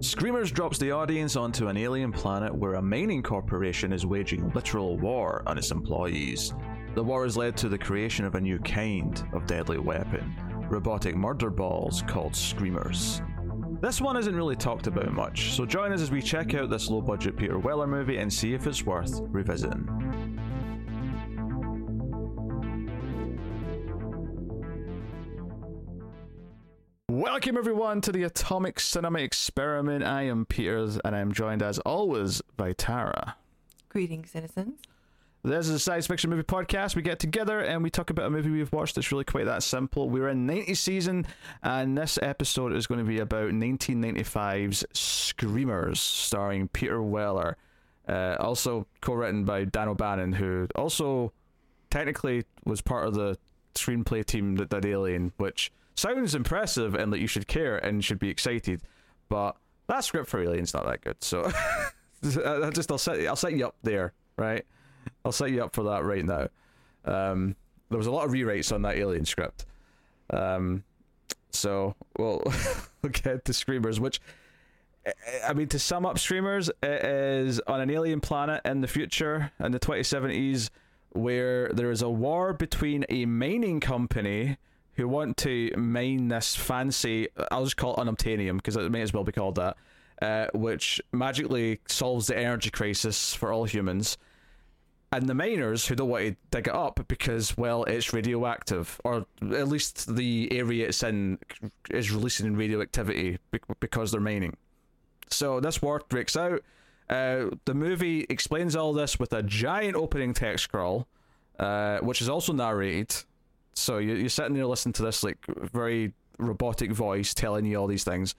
Screamers drops the audience onto an alien planet where a mining corporation is waging literal war on its employees. The war has led to the creation of a new kind of deadly weapon robotic murder balls called Screamers. This one isn't really talked about much, so join us as we check out this low budget Peter Weller movie and see if it's worth revisiting. Welcome everyone to the Atomic Cinema Experiment. I am Peters and I am joined as always by Tara. Greetings, citizens. This is a science fiction movie podcast. We get together and we talk about a movie we've watched that's really quite that simple. We're in 90 season, and this episode is going to be about 1995's Screamers, starring Peter Weller. Uh, also co written by Dan O'Bannon, who also technically was part of the screenplay team that did Alien, which sounds impressive and that you should care and should be excited, but that script for Alien's not that good. So I just I'll set I'll set you up there, right? I'll set you up for that right now. Um, there was a lot of rewrites on that Alien script. Um, so we'll, we'll get to Screamers, which I mean, to sum up Screamers, it is on an alien planet in the future in the 2070s where there is a war between a mining company who want to mine this fancy, I'll just call it unobtainium because it may as well be called that, uh, which magically solves the energy crisis for all humans. And the miners who don't want to dig it up because well it's radioactive or at least the area it's in is releasing radioactivity because they're mining. So this war breaks out. Uh, the movie explains all this with a giant opening text scroll uh, which is also narrated so you, you're sitting there listening to this like very robotic voice telling you all these things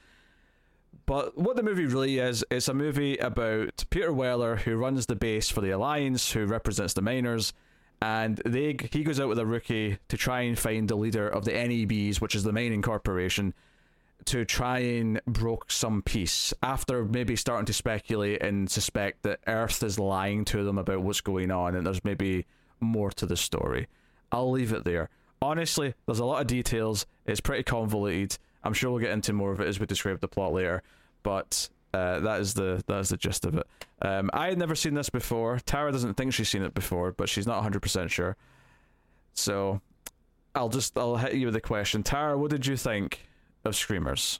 but what the movie really is, it's a movie about Peter Weller, who runs the base for the Alliance, who represents the miners, and they he goes out with a rookie to try and find the leader of the NEBs, which is the mining corporation, to try and broke some peace after maybe starting to speculate and suspect that Earth is lying to them about what's going on, and there's maybe more to the story. I'll leave it there. Honestly, there's a lot of details. It's pretty convoluted I'm sure we'll get into more of it as we describe the plot later, but uh, that is the that is the gist of it. Um, I had never seen this before. Tara doesn't think she's seen it before, but she's not 100 percent sure. So, I'll just I'll hit you with a question. Tara, what did you think of Screamers?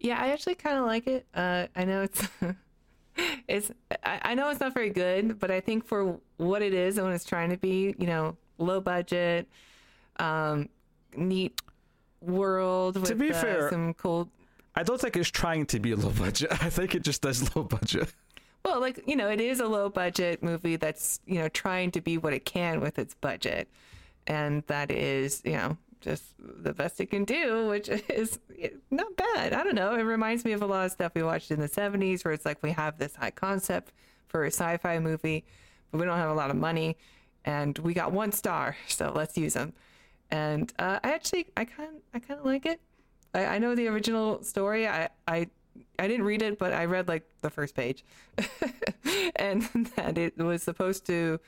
Yeah, I actually kind of like it. Uh, I know it's it's I, I know it's not very good, but I think for what it is and what it's trying to be, you know, low budget, um, neat world with to be uh, fair, some cool. I don't think it's trying to be a low budget. I think it just does low budget. Well, like you know, it is a low budget movie that's you know trying to be what it can with its budget, and that is you know just the best it can do, which is not bad. I don't know. It reminds me of a lot of stuff we watched in the '70s, where it's like we have this high concept for a sci-fi movie, but we don't have a lot of money, and we got one star, so let's use them and uh, I actually I kind I kind of like it. I, I know the original story. I I I didn't read it, but I read like the first page, and that it was supposed to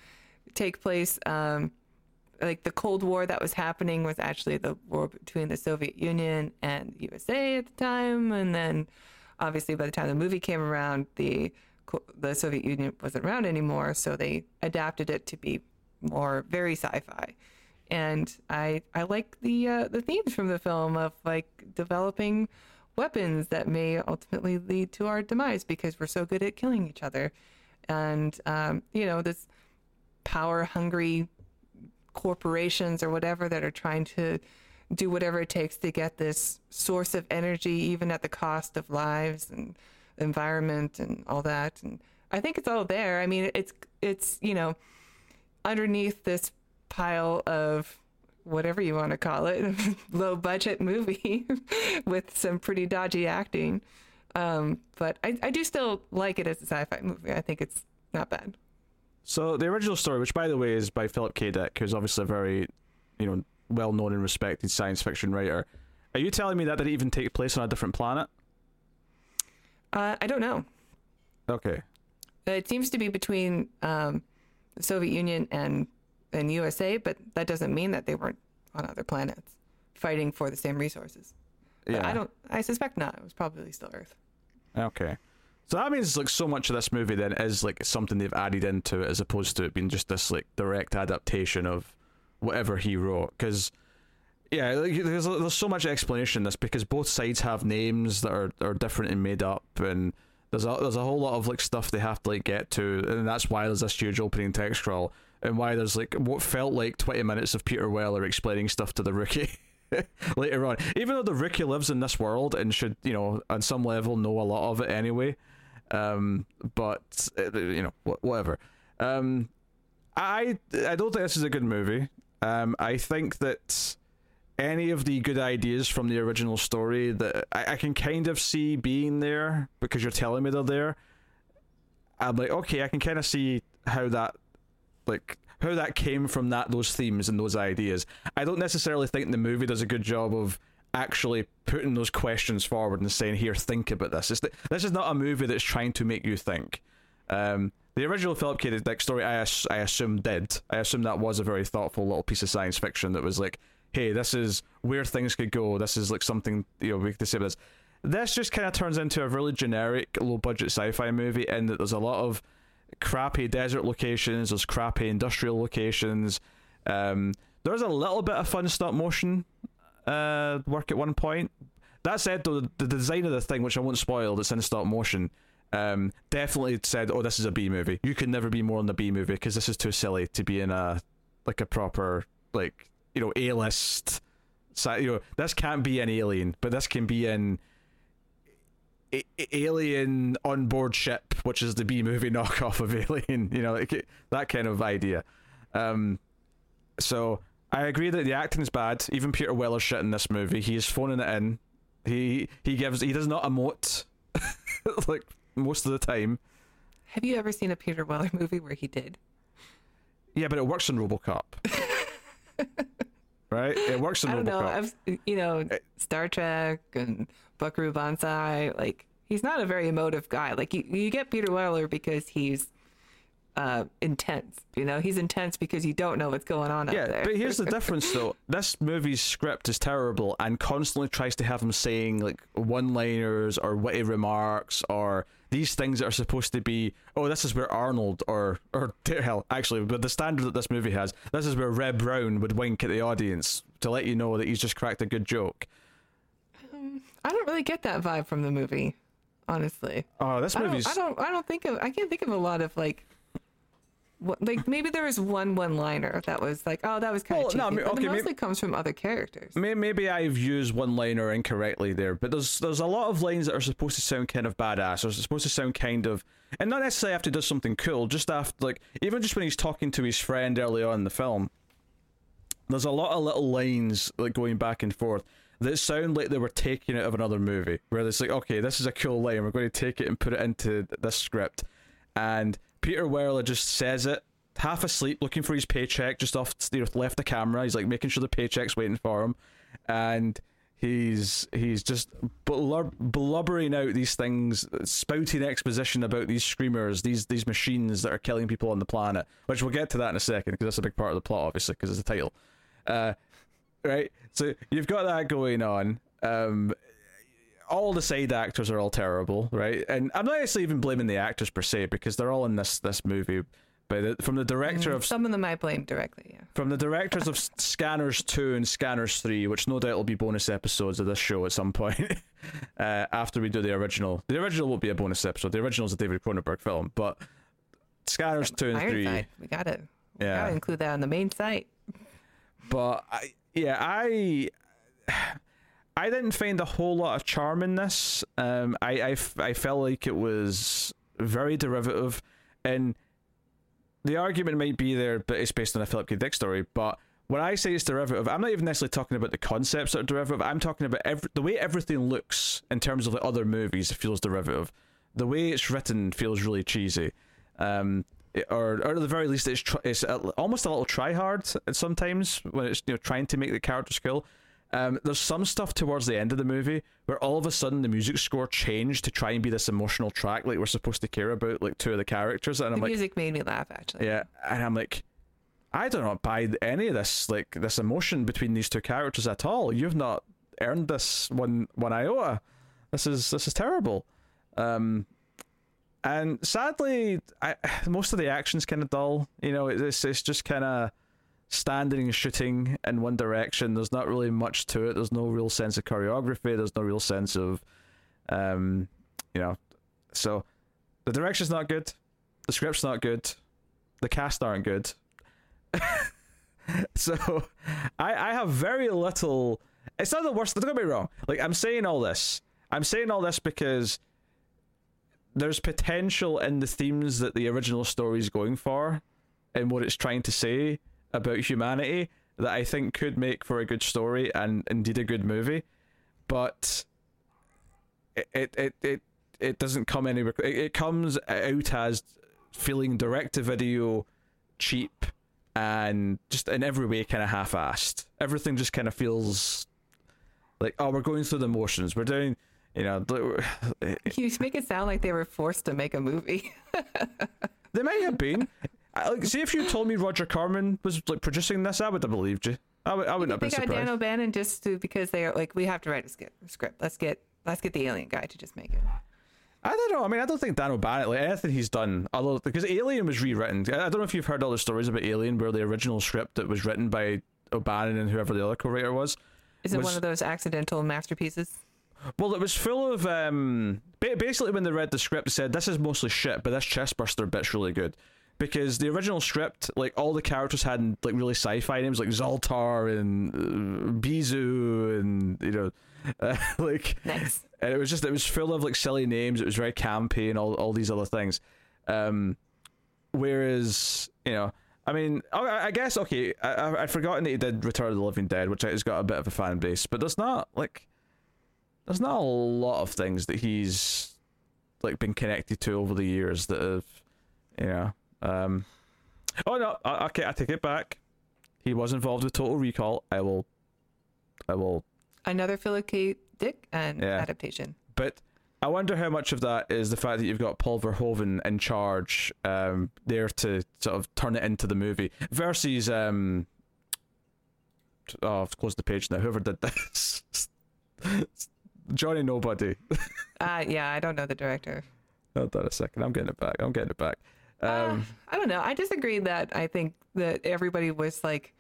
take place. Um, like the Cold War that was happening was actually the war between the Soviet Union and USA at the time, and then obviously by the time the movie came around, the the Soviet Union wasn't around anymore, so they adapted it to be more very sci-fi. And I I like the uh, the themes from the film of like developing weapons that may ultimately lead to our demise because we're so good at killing each other, and um, you know this power hungry corporations or whatever that are trying to do whatever it takes to get this source of energy even at the cost of lives and environment and all that. And I think it's all there. I mean it's it's you know underneath this pile of whatever you want to call it, low budget movie with some pretty dodgy acting. Um, but I, I do still like it as a sci fi movie. I think it's not bad. So the original story, which by the way is by Philip K. Dick, who's obviously a very, you know, well known and respected science fiction writer. Are you telling me that didn't even take place on a different planet? Uh, I don't know. Okay. It seems to be between um, the Soviet Union and in USA, but that doesn't mean that they weren't on other planets fighting for the same resources. But Yeah. I don't. I suspect not. It was probably still Earth. Okay. So that means like so much of this movie then is like something they've added into it as opposed to it being just this like direct adaptation of whatever he wrote. Because yeah, like, there's there's so much explanation in this because both sides have names that are, are different and made up, and there's a there's a whole lot of like stuff they have to like get to, and that's why there's this huge opening text scroll, and why there's like what felt like 20 minutes of Peter Weller explaining stuff to the rookie. later on even though the rookie lives in this world and should you know on some level know a lot of it anyway um but uh, you know whatever um i i don't think this is a good movie um i think that any of the good ideas from the original story that I, I can kind of see being there because you're telling me they're there i'm like okay i can kind of see how that like how that came from that those themes and those ideas i don't necessarily think the movie does a good job of actually putting those questions forward and saying here think about this it's the, this is not a movie that's trying to make you think um the original Philip K. Dick story, I, I assume did. I assume that was a very thoughtful little piece of science fiction that was like, hey, this is where things could go. This is like something you know we could say about this. This just kind of turns into a really generic, low budget sci-fi movie in that there's a lot of crappy desert locations, there's crappy industrial locations. Um, there's a little bit of fun stop motion uh, work at one point. That said, though, the design of the thing, which I won't spoil, that's in stop motion, um, definitely said, "Oh, this is a B movie. You can never be more than a B movie because this is too silly to be in a like a proper like you know A list. So, you know, this can't be an Alien, but this can be an a- Alien on board ship, which is the B movie knockoff of Alien. You know, like, that kind of idea. Um, so I agree that the acting is bad. Even Peter Weller's shit in this movie. He's phoning it in. He he gives he does not emote like most of the time. Have you ever seen a Peter Weller movie where he did? Yeah, but it works in RoboCop. right? It works in I don't know. I've you know Star Trek and Buckaroo Banzai. Like he's not a very emotive guy. Like you, you get Peter Weller because he's uh intense. You know, he's intense because you don't know what's going on yeah, up there. but here's the difference though. This movie's script is terrible and constantly tries to have him saying like one-liners or witty remarks or these things that are supposed to be, oh, this is where Arnold or or hell, actually, with the standard that this movie has, this is where Reb Brown would wink at the audience to let you know that he's just cracked a good joke. I don't really get that vibe from the movie, honestly. Oh, this I movie's don't, I don't. I don't think of. I can't think of a lot of like. Like maybe there was one one-liner that was like, oh, that was kind Well, of cheesy. no, I mean, but okay, it maybe- mostly comes from other characters. May- maybe I've used one liner incorrectly there, but there's there's a lot of lines that are supposed to sound kind of badass, or supposed to sound kind of, and not necessarily have to do something cool. Just after, like, even just when he's talking to his friend early on in the film, there's a lot of little lines like going back and forth that sound like they were taken out of another movie, where it's like, okay, this is a cool line, we're going to take it and put it into this script, and Peter Weller just says it half asleep, looking for his paycheck, just off know, left the camera. He's like making sure the paycheck's waiting for him, and he's he's just blub- blubbering out these things, spouting exposition about these screamers, these these machines that are killing people on the planet. Which we'll get to that in a second because that's a big part of the plot, obviously, because it's the title. Uh, right, so you've got that going on. Um, all the side actors are all terrible, right? And I'm not actually even blaming the actors per se because they're all in this this movie. But the- from the director of Some of them I blame directly. Yeah. from the directors of Scanners 2 and Scanners 3, which no doubt will be bonus episodes of this show at some point uh, after we do the original. The original won't be a bonus episode. The original is a David Cronenberg film, but Scanners 2 and 3. Ironside. We got. We Yeah. Gotta include that on the main site. But I, yeah, I I didn't find a whole lot of charm in this. Um, I, I, I felt like it was very derivative, and the argument might be there, but it's based on a Philip K. Dick story. But when I say it's derivative, I'm not even necessarily talking about the concepts that are derivative. I'm talking about every, the way everything looks in terms of the other movies feels derivative. The way it's written feels really cheesy. Um, or, or at the very least, it's tr- it's a, almost a little try hard sometimes when it's you know trying to make the characters cool. Um, there's some stuff towards the end of the movie where all of a sudden the music score changed to try and be this emotional track, like we're supposed to care about like two of the characters, and The I'm like, music made me laugh actually. yeah, and I'm like, I do not buy any of this like this emotion between these two characters at all. You've not earned this one one iota. This is this is terrible. Um, and sadly, I, most of the action's kind of dull. You know, it's it's just kind of standing and shooting in one direction. There's not really much to it. There's no real sense of choreography. There's no real sense of, um, you know, so the direction's not good. The script's not good. The cast aren't good. so I I have very little. It's not the worst. Don't get me wrong. Like I'm saying all this. I'm saying all this because there's potential in the themes that the original story is going for and what it's trying to say about humanity that I think could make for a good story and indeed a good movie. But it it it it, it doesn't come anywhere. It, it comes out as feeling direct to video cheap and just in every way kind of half-assed. Everything just kind of feels like oh we're going through the motions. We're doing you know you make it sound like they were forced to make a movie. they may have been. I, like, see if you told me Roger Corman was like producing this, I would have believed you. I would, I wouldn't have been surprised. Dan O'Bannon just to, because they are like we have to write a script. Let's get let's get the alien guy to just make it. I don't know. I mean, I don't think Dan O'Bannon, like anything he's done, although because Alien was rewritten. I don't know if you've heard all the stories about Alien, where the original script that was written by O'Bannon and whoever the other co-writer was. Is it Was- one of those accidental masterpieces? Well, it was full of um. Basically, when they read the script, they said this is mostly shit, but this chestburster bit's really good. Because the original script, like all the characters had like really sci-fi names, like Zoltar and uh, Bizu, and you know, uh, like Nice. and it was just it was full of like silly names. It was very campy and all all these other things. Um, whereas you know, I mean, I, I guess okay, I, I- I'd forgotten that he did Return of the Living Dead, which has got a bit of a fan base, but there's not like there's not a lot of things that he's like been connected to over the years that have you know. Um, oh no, I- okay, I take it back. He was involved with Total Recall. I will, I will Another Philip K. Dick and Yeah. adaptation. but I wonder how much of that is the fact that you've got Paul Verhoeven in charge um, there to sort of turn it into the movie versus um, oh, I've closed the page now. Whoever did this, Johnny Nobody. Uh, yeah, I don't know the director. Hold on a second. I'm getting it back. I'm getting it back. Um, Uh, I don't know. I disagree that I think that everybody was like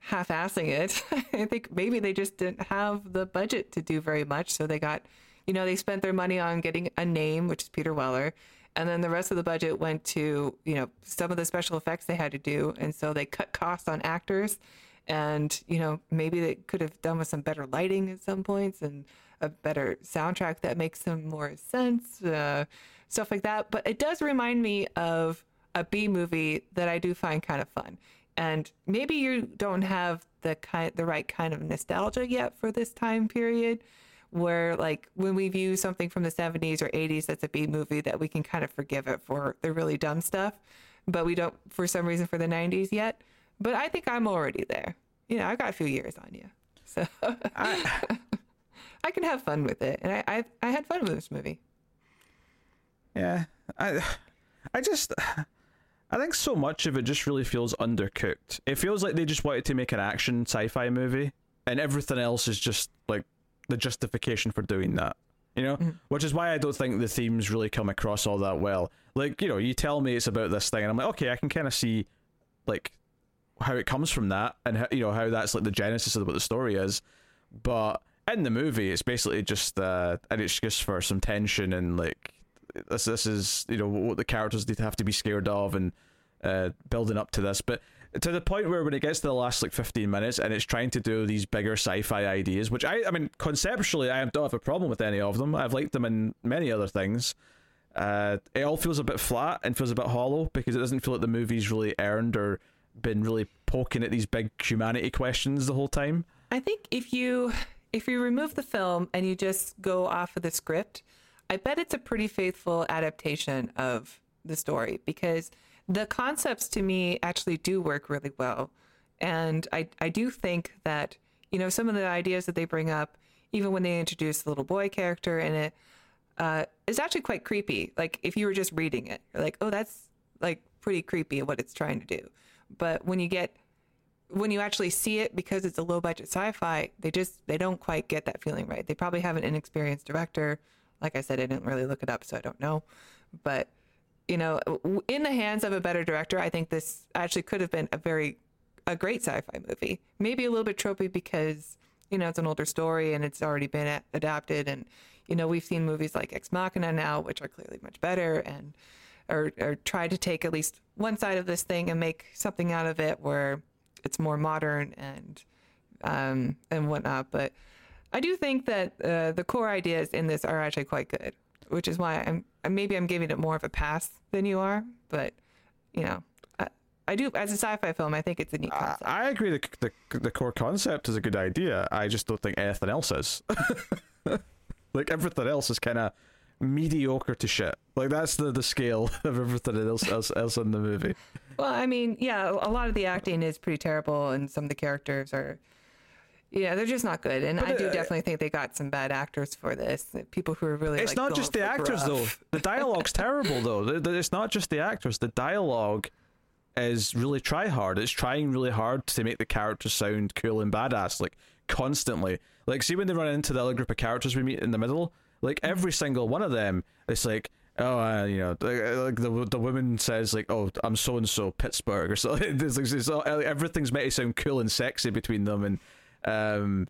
half-assing it. I think maybe they just didn't have the budget to do very much, so they got, you know, they spent their money on getting a name, which is Peter Weller, and then the rest of the budget went to, you know, some of the special effects they had to do, and so they cut costs on actors, and you know, maybe they could have done with some better lighting at some points and a better soundtrack that makes some more sense, uh, stuff like that. But it does remind me of a B movie that I do find kind of fun. And maybe you don't have the kind, the right kind of nostalgia yet for this time period, where like when we view something from the 70s or 80s that's a B movie, that we can kind of forgive it for the really dumb stuff, but we don't for some reason for the 90s yet. But I think I'm already there. You know, I got a few years on you, so I can have fun with it, and I I, I had fun with this movie. Yeah, I, I just, I think so much of it just really feels undercooked. It feels like they just wanted to make an action sci-fi movie, and everything else is just like the justification for doing that. You know, which is why I don't think the themes really come across all that well. Like, you know, you tell me it's about this thing, and I'm like, okay, I can kind of see, like, how it comes from that, and how, you know how that's like the genesis of what the story is. But in the movie, it's basically just uh, and it's just for some tension and like this this is you know what the characters need to have to be scared of and uh, building up to this. But to the point where when it gets to the last like 15 minutes and it's trying to do these bigger sci-fi ideas which i i mean conceptually i don't have a problem with any of them. I've liked them in many other things. Uh it all feels a bit flat and feels a bit hollow because it doesn't feel like the movie's really earned or been really poking at these big humanity questions the whole time. I think if you if you remove the film and you just go off of the script, I bet it's a pretty faithful adaptation of the story because the concepts to me actually do work really well. And I, I do think that, you know, some of the ideas that they bring up, even when they introduce the little boy character in it, uh, is actually quite creepy. Like if you were just reading it, you're like, oh, that's like pretty creepy what it's trying to do. But when you get when you actually see it because it's a low budget sci-fi, they just they don't quite get that feeling right. They probably have an inexperienced director. Like I said, I didn't really look it up, so I don't know. But you know, in the hands of a better director, I think this actually could have been a very a great sci-fi movie. Maybe a little bit tropey because you know it's an older story and it's already been adapted, and you know we've seen movies like Ex Machina now, which are clearly much better, and or or try to take at least one side of this thing and make something out of it where it's more modern and um, and whatnot. But I do think that uh, the core ideas in this are actually quite good, which is why I'm maybe I'm giving it more of a pass than you are. But you know, I, I do as a sci-fi film, I think it's a neat concept. I, I agree. The, the the core concept is a good idea. I just don't think anything else is. like everything else is kind of mediocre to shit. Like that's the the scale of everything else else, else in the movie. Well, I mean, yeah, a lot of the acting is pretty terrible, and some of the characters are, yeah, they're just not good. And I do uh, definitely think they got some bad actors for this. People who are really. It's like, not just the actors though. The dialogue's terrible though. It's not just the actors. The dialogue is really try hard. It's trying really hard to make the characters sound cool and badass, like constantly. Like see when they run into the other group of characters we meet in the middle, like every single one of them, it's like. Oh, uh, you know, like like the the woman says like, "Oh, I'm so and so Pittsburgh," or so. It's like, it's all, everything's meant to sound cool and sexy between them, and um,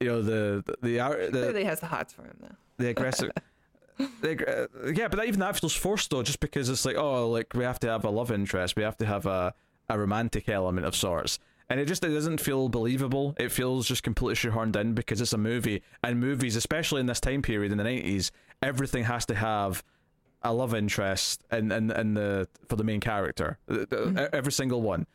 you know the the the, the, Clearly has the hots for him though. the aggressive. the, uh, yeah, but that, even that feels forced though, just because it's like, oh, like we have to have a love interest, we have to have a a romantic element of sorts, and it just it doesn't feel believable. It feels just completely shoehorned in because it's a movie, and movies, especially in this time period in the nineties, everything has to have a love interest and and and the for the main character, the- every single one,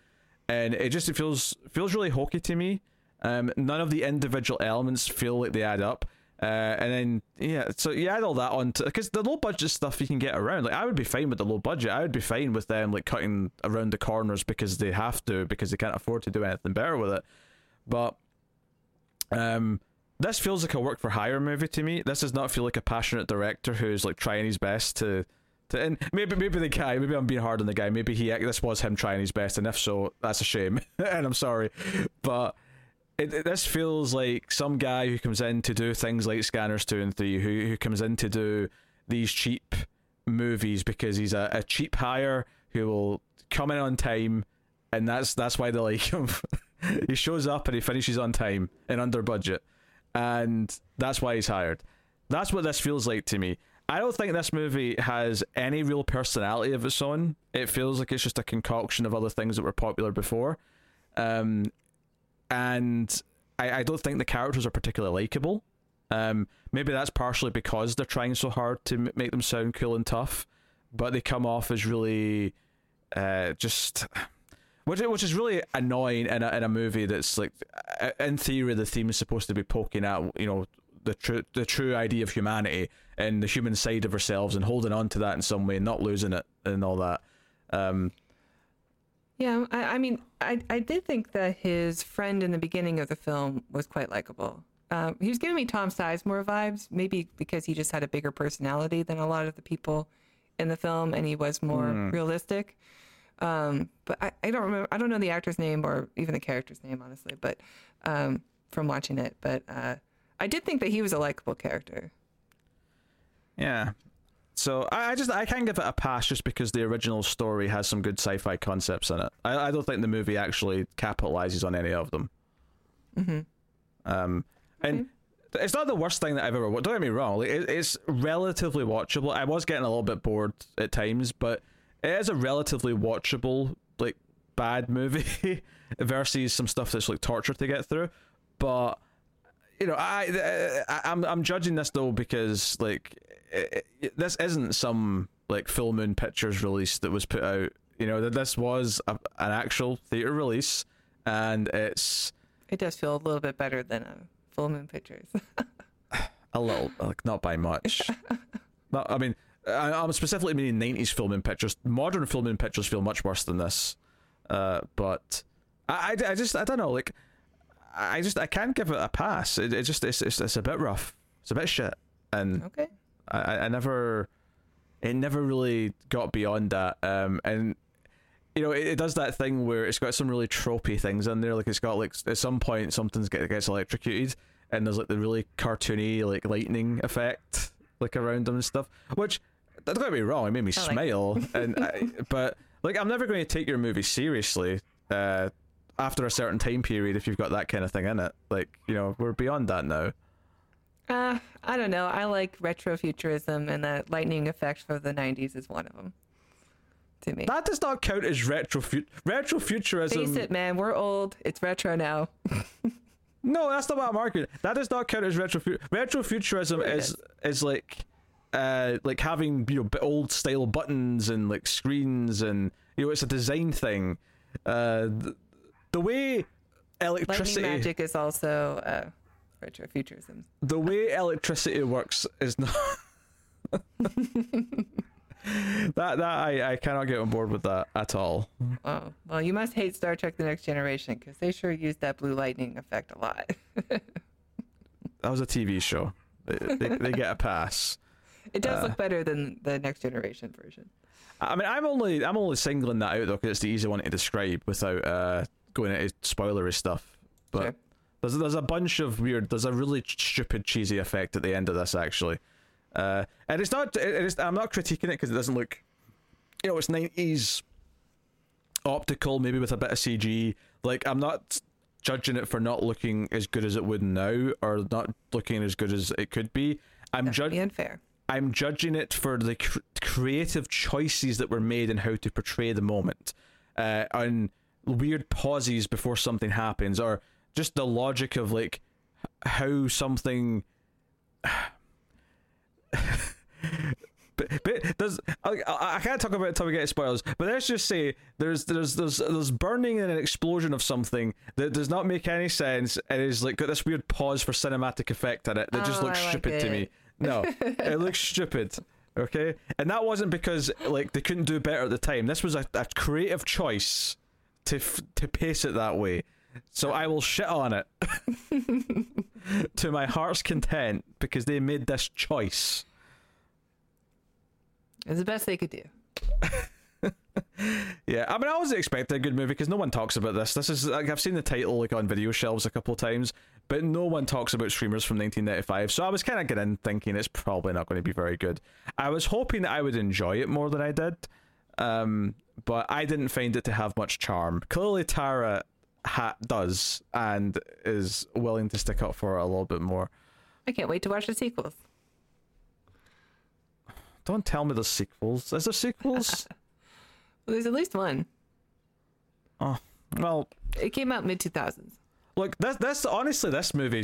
and it just it feels feels really hokey to me. Um, none of the individual elements feel like they add up. Uh, and then yeah, so you add all that on to because the low budget stuff you can get around. Like I would be fine with the low budget. I would be fine with them like cutting around the corners because they have to because they can't afford to do anything better with it. But um, this feels like a work for hire movie to me. This does not feel like a passionate director who's like trying his best to. To, and maybe maybe the guy maybe I'm being hard on the guy maybe he this was him trying his best and if so that's a shame and I'm sorry but it, it- this feels like some guy who comes in to do things like Scanners 2 and 3, who, who comes in to do these cheap movies because he's a, a cheap hire who will come in on time, and that's that's why they like him. he shows up and he finishes on time and under budget, and that's why he's hired. That's what this feels like to me. I don't think this movie has any real personality of its own. It feels like it's just a concoction of other things that were popular before. Um, and I, I don't think the characters are particularly likable. Um, maybe that's partially because they're trying so hard to m- make them sound cool and tough, but they come off as really uh, just. Which, which is really annoying in a, in a movie that's like, uh, in theory, the theme is supposed to be poking at you know the true the true idea of humanity and the human side of ourselves and holding on to that in some way, and not losing it and all that. Um, Yeah, I, I mean, I, I did think that his friend in the beginning of the film was quite likable. Um, he was giving me Tom Sizemore vibes, maybe because he just had a bigger personality than a lot of the people in the film, and he was more realistic. Um, but I, I don't remember. I don't know the actor's name or even the character's name, honestly. But um, from watching it, but uh, I did think that he was a likable character. Yeah. So I, I just I can't give it a pass just because the original story has some good sci-fi concepts in it. I, I don't think the movie actually capitalizes on any of them. Mm-hmm. Um, and it's not the worst thing that I've ever watched. Don't get me wrong; like, it, it's relatively watchable. I was getting a little bit bored at times, but it is a relatively watchable, like bad movie versus some stuff that's like torture to get through. But you know, I, I I'm I'm judging this though because like it, it, this isn't some like full moon pictures release that was put out. You know that this was a, an actual theater release, and it's It does feel a little bit better than a Full Moon Pictures. a little like not by much. not, I mean, I, I'm specifically meaning '90s Full Moon Pictures. Modern Full Moon Pictures feel much worse than this. Uh, but I, I, I just I don't know. Like I just I can't give it a pass. It, it just it's, it's it's a bit rough. It's a bit shit, and okay. I, I never it never really got beyond that um and you know, it, it does that thing where it's got some really tropey things in there. Like it's got like at some point something's get, gets electrocuted, and there's like the really cartoony like lightning effect like around them and stuff. Which don't get me wrong, it made me I like smile, and I, but like I'm never going to take your movie seriously. Uh, after a certain time period, if you've got that kind of thing in it, like you know, we're beyond that now. Uh, I don't know. I like retrofuturism, and that lightning effect for the '90s is one of them. To me, That does not count as retro retrofuturism. face it, man. We're old. It's retro now. No, that's not what I'm arguing. That does not count as retro retrofuturism. It Is is like uh like having you know old style buttons and like screens and you know it's a design thing. Uh, the, the way Lightning electricity magic is also uh, retrofuturism. the way electricity works is not. that that I, I cannot get on board with that at all. Oh, well, you must hate Star Trek: The Next Generation because they sure used that blue lightning effect a lot. That was a TV show. They, they, they get a pass. it does Uh. look better than the Next Generation version. I mean, I'm only I'm only singling that out though because it's the easy one to describe without uh, going into spoilery stuff. But Sure. There's there's a bunch of weird. There's a really stupid cheesy effect at the end of this actually, uh, and it's not. It, it's, I'm not critiquing it because it doesn't look. You know, it's 90s optical, maybe with a bit of CG. Like I'm not judging it for not looking as good as it would now, or not looking as good as it could be. I'm judging. unfair. I'm judging it for the cr- creative choices that were made and how to portray the moment, uh, on weird pauses before something happens, or just the logic of like how something. But, but there's I, I can't talk about it until we get spoilers. But let's just say there's there's there's there's burning and an explosion of something that does not make any sense. and is like got this weird pause for cinematic effect in it that just Oh, looks like stupid to me. No, it looks stupid. Okay, and that wasn't because like they couldn't do better at the time. This was a, a creative choice to f- to pace it that way. So I will shit on it to my heart's content because they made this choice. It's the best they could do. Yeah, I mean, I was expecting a good movie because no one talks about this. This is like I've seen the title like on video shelves a couple of times, but no one talks about Screamers from 1995. So I was kind of getting thinking it's probably not going to be very good. I was hoping that I would enjoy it more than I did, um, but I didn't find it to have much charm. Clearly, Tara ha- does and is willing to stick up for it a little bit more. I can't wait to watch the sequels. Don't tell me there's sequels. Is there sequels? Well, there's at least one. oh, well, It came out mid 2000s. Look, this this honestly, this movie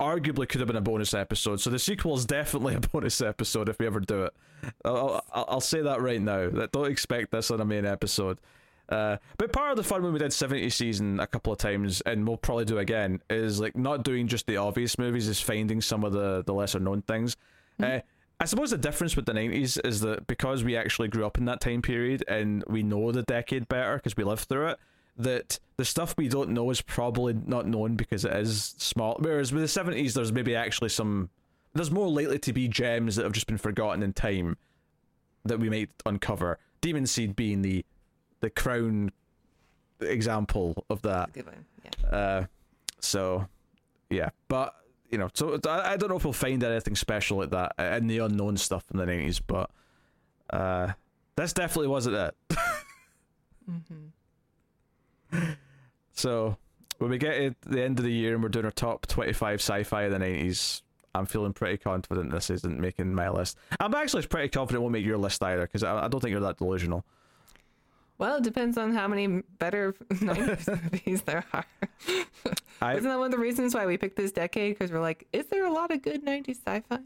arguably could have been a bonus episode. So the sequel is definitely a bonus episode if we ever do it. I'll, I'll, I'll say that right now. That don't expect this on a main episode. Uh, but part of the fun when we did 70 season a couple of times, and we'll probably do again, is like not doing just the obvious movies, is finding some of the the lesser known things. Uh, I suppose the difference with the 90s is that because we actually grew up in that time period and we know the decade better because we lived through it, that the stuff we don't know is probably not known because it is small. Whereas with the 70s, there's maybe actually some. There's more likely to be gems that have just been forgotten in time that we might uncover. Demon Seed being the the crown example of that. Good one. Yeah. Uh, so, yeah, but you know, so I, I don't know if we'll find anything special like that in the unknown stuff in the nineties, but uh, this definitely wasn't it. So, when we get to the end of the year and we're doing our top twenty-five sci-fi of the nineties, I'm feeling pretty confident this isn't making my list. I'm actually pretty confident it won't make your list either because I, I don't think you're that delusional. Well, it depends on how many better 90s movies there are. I, Isn't that one of the reasons why we picked this decade? Because we're like, is there a lot of good 90s sci fi?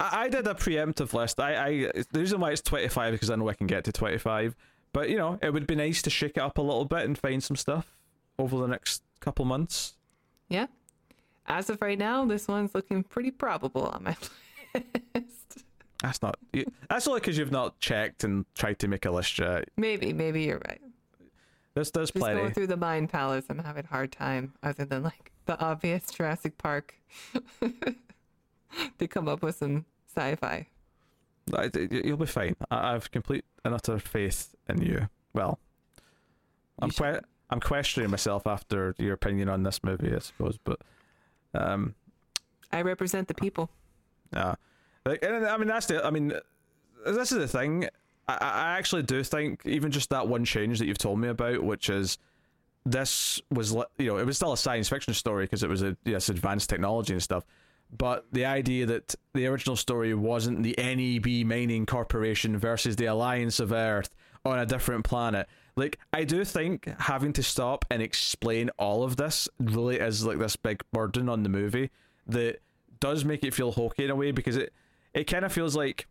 I, I did a preemptive list. I, I the reason why it's twenty five because I know I can get to twenty five. But you know, it would be nice to shake it up a little bit and find some stuff over the next couple months. Yeah. As of right now, this one's looking pretty probable on my list. That's not. You, that's only because you've not checked and tried to make a list yet. maybe, maybe you're right. There's there's Just plenty. going through the mind palace, I'm having a hard time, other than like the obvious Jurassic Park, to come up with some sci fi. I- You'll be fine. I, I've complete and utter faith in you. well, I'm que- I'm questioning myself after your opinion on this movie, I suppose, but um, I represent the people. yeah, like, and I mean that's the, I mean, this is the thing. I, I actually do think even just that one change that you've told me about, which is this was you know it was still a science fiction story because it was a yes advanced technology and stuff but the idea that the original story wasn't the NEB mining corporation versus the Alliance of Earth on a different planet like I do think having to stop and explain all of this really is like this big burden on the movie that does make it feel hokey in a way because it it kind of feels like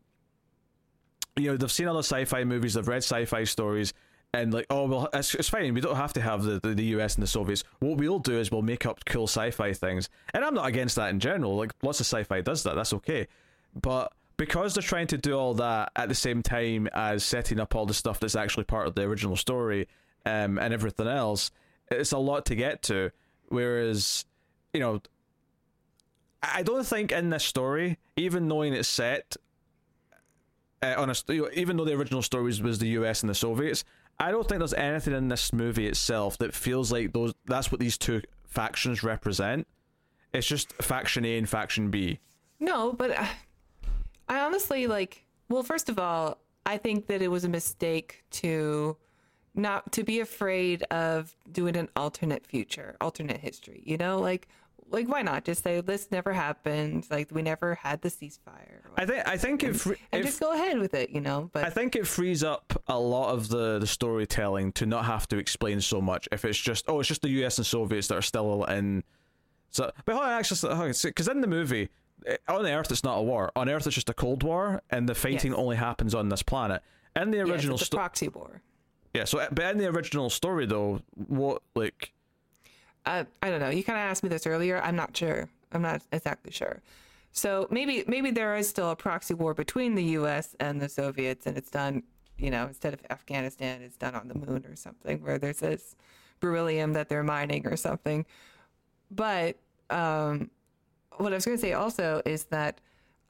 you know they've seen other sci-fi movies they've read sci-fi stories and like oh well it's, it's fine we don't have to have the, the, the us and the soviets. What we'll do is we'll make up cool sci-fi things. And i'm not against that in general like lots of sci-fi does that that's okay. But because they're trying to do all that at the same time as setting up all the stuff that's actually part of the original story um, and everything else it's a lot to get to. Whereas you know i don't think in this story even knowing it's set uh, on a, even though the original story was, was the US and the Soviets, I don't think there's anything in this movie itself that feels like those. That's what these two factions represent. It's just faction A and faction B. No, but uh, I honestly like. Well, first of all, I think that it was a mistake to not to be afraid of doing an alternate future, alternate history. You know, like like why not just say this never happened? Like we never had the ceasefire. I think I think if and if just go ahead with it. You know, but I think it frees up a lot of the, the storytelling to not have to explain so much. If it's just oh, it's just the U.S. and Soviets that are still in. So, but hold on, actually, because in the movie, eh, on Earth it's not a war. On Earth it's just a Cold War, and the fighting Yes. only happens on this planet. In the yes, original it's a sto- proxy war. yeah, so but in the original story though, what like uh, I don't know. You kind of asked me this earlier. I'm not sure. I'm not exactly sure. So maybe maybe there is still a proxy war between the U.S. and the Soviets, and it's done. You know, instead of Afghanistan, it's done on the moon or something, where there's this beryllium that they're mining or something. But um, what I was going to say also is that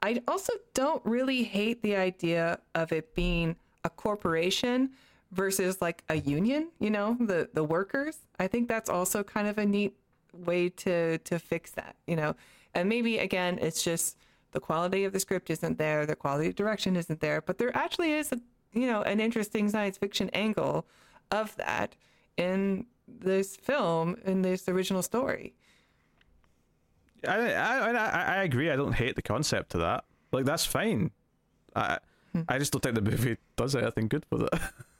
I also don't really hate the idea of it being a corporation versus like a union, you know, the the workers. I think that's also kind of a neat way to to fix that, you know. And maybe again, it's just the quality of the script isn't there, the quality of direction isn't there, but there actually is a you know, an interesting science fiction angle of that in this film in this original story. I I I, I agree. I don't hate the concept of that. Like that's fine. I hmm. I just don't think the movie does anything good with it.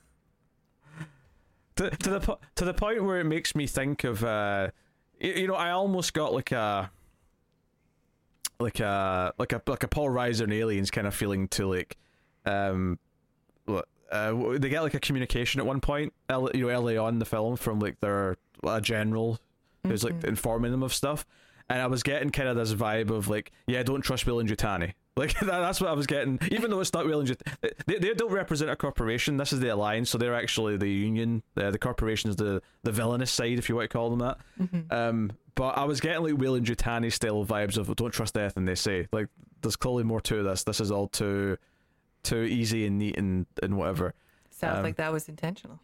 to to the po- to the point where it makes me think of uh, you, you know, I almost got like a like a like a like a Paul Reiser and Aliens kind of feeling to like um uh, they get like a communication at one point, you know, early on in the film from like their a general who's like informing them of stuff, and I was getting kind of this vibe of like, yeah, don't trust Weyland-Yutani. Like that, that's what I was getting, even though it's not and Yutani. They, they don't represent a corporation. This is the alliance, so they're actually the union. Uh, the corporation is the the villainous side, if you want to call them that. Um, but I was getting like Weyland-Yutani style vibes of don't trust anything they say. Like there's clearly more to this. This is all too too easy and neat and and whatever. Sounds Um, like that was intentional.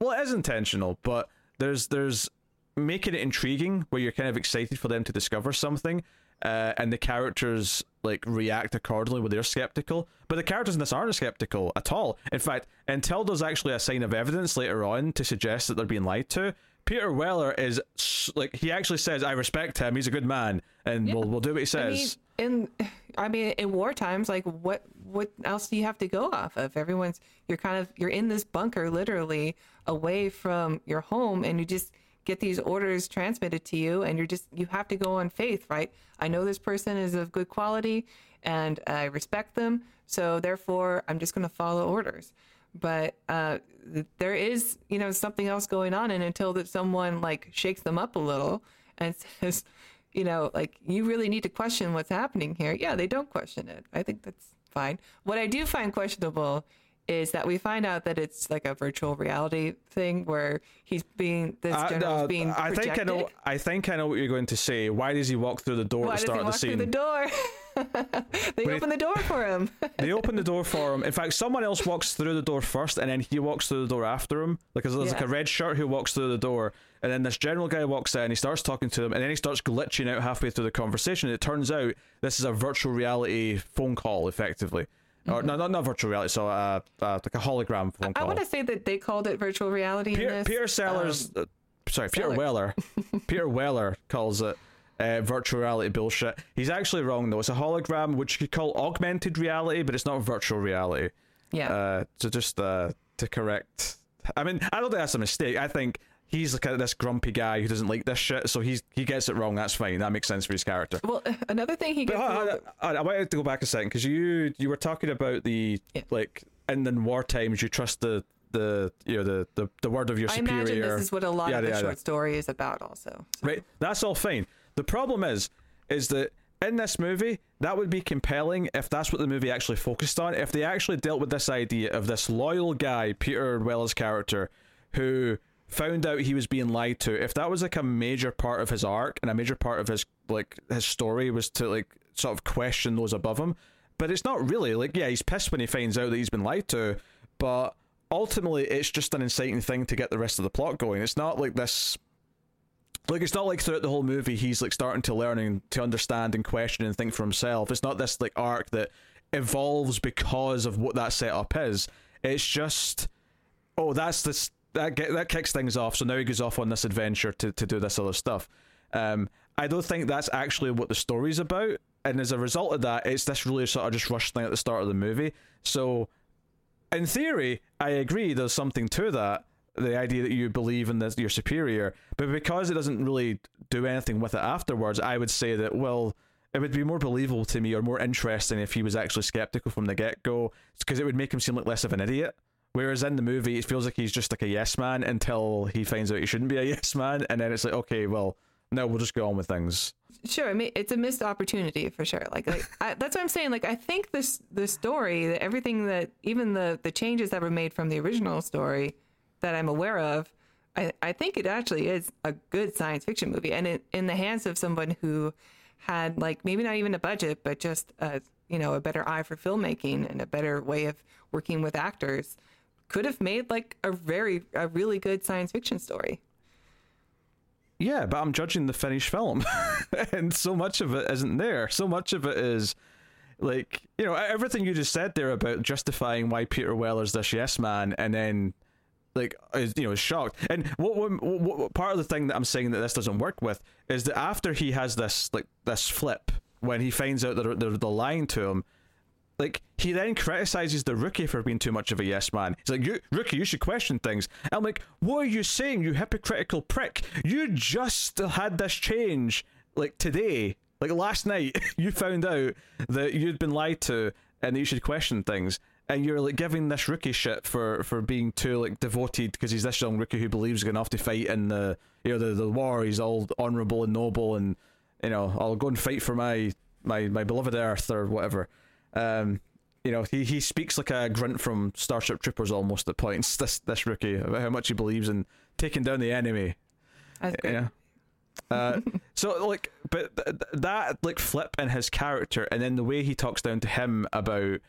Well, it is intentional, but there's there's making it intriguing where you're kind of excited for them to discover something, uh, and the characters like react accordingly where they're skeptical. But the characters in this aren't skeptical at all. In fact, until there's actually a sign of evidence later on to suggest that they're being lied to, Peter Weller is like he actually says, "I respect him. He's a good man, and we'll we'll do what he I mean, says." in I mean, in war times, like what what else do you have to go off of? Everyone's you're kind of you're in this bunker, literally away from your home, and you just get these orders transmitted to you, and you're just you have to go on faith, right? I know this person is of good quality, and I respect them, so therefore I'm just going to follow orders. But uh, there is, you know, something else going on, and until that someone like shakes them up a little and says, you know, like you really need to question what's happening here. Yeah, they don't question it. I think that's fine. What I do find questionable is that we find out that it's like a virtual reality thing where he's being this Uh, general's uh, being I think I know. I think I know what you're going to say. Why does he walk through the door Why at the does he start of the walk through scene? the door? they Wait. open the door for him. they open the door for him. In fact, someone else walks through the door first, and then he walks through the door after him. Like there's, there's like a red shirt who walks through the door, and then this general guy walks in. And he starts talking to them, and then he starts glitching out halfway through the conversation. It turns out this is a virtual reality phone call, effectively, or no, not not virtual reality, so uh, uh like a hologram phone I call. want to say that they called it virtual reality in Peter, this. Peter Sellers, Um, uh, sorry, Peter Sellers. Weller, Peter Weller calls it uh, virtual reality bullshit. He's actually wrong though. It's a hologram, which you could call augmented reality, but it's not virtual reality. yeah. Uh, so just uh, to correct, I mean, I don't think that's a mistake. I think he's like a, this grumpy guy who doesn't like this shit, so he's he gets it wrong. That's fine. That makes sense for his character. well, another thing he But gets. I, I, I, I wanted to go back a second because you you were talking about the Yeah. like in the war times you trust the the you know the the, the word of your I superior. imagine this is what a lot Yada, of the yada. short story is about, also. So- Right, that's all fine. The problem is, is that in this movie, that would be compelling if that's what the movie actually focused on. If they actually dealt with this idea of this loyal guy, Peter Weller's character, who found out he was being lied to. If that was like a major part of his arc and a major part of his like his story was to like sort of question those above him, but it's not really like yeah, he's pissed when he finds out that he's been lied to, but ultimately it's just an inciting thing to get the rest of the plot going. It's not like this like it's not like throughout the whole movie he's like starting to learn and to understand and question and think for himself. It's not this like arc that evolves because of what that setup is. It's just oh that's this that get, that kicks things off. So now he goes off on this adventure to to do this other stuff. Um, I don't think that's actually what the story's about, and as a result of that, it's this really sort of just rushed thing at the start of the movie. So in theory, I agree. There's something to that. The idea that you believe in this, your superior, but because it doesn't really do anything with it afterwards, I would say that well, it would be more believable to me or more interesting if he was actually skeptical from the get go, because it would make him seem like less of an idiot. Whereas in the movie, it feels like he's just like a yes man until he finds out he shouldn't be a yes man, and then it's like, okay, well, no, we'll just go on with things. Sure, I mean it's a missed opportunity for sure. Like, like I, that's what I'm saying. Like I think this the story, that everything that even the the changes that were made from the original story that I'm aware of, I I think it actually is a good science fiction movie, and it, in the hands of someone who had like maybe not even a budget, but just a you know a better eye for filmmaking and a better way of working with actors, could have made like a very a really good science fiction story. Yeah, but I'm judging the finished film, and so much of it isn't there. So much of it is like you know everything you just said there about justifying why Peter Weller's this yes man, and then like is you know is shocked. And what, what, what, part of the thing that I'm saying that this doesn't work with is that after he has this like this flip when he finds out that they're, they're lying to him, like he then criticizes the rookie for being too much of a yes man. He's like, "You rookie, you should question things." I'm like, "What are you saying, you hypocritical prick? You just had this change like today, like last night. you found out that you'd been lied to and that you should question things." And you're like giving this rookie shit for for being too like devoted because he's this young rookie who believes he's gonna have to fight in the you know the the war. He's all honorable and noble, and you know I'll go and fight for my my my beloved Earth or whatever. Um, you know, he, he speaks like a grunt from Starship Troopers almost at points. This this rookie about how much he believes in taking down the enemy. That's good. Yeah. Uh, so like, but th- that like flip in his character, and then the way he talks down to him about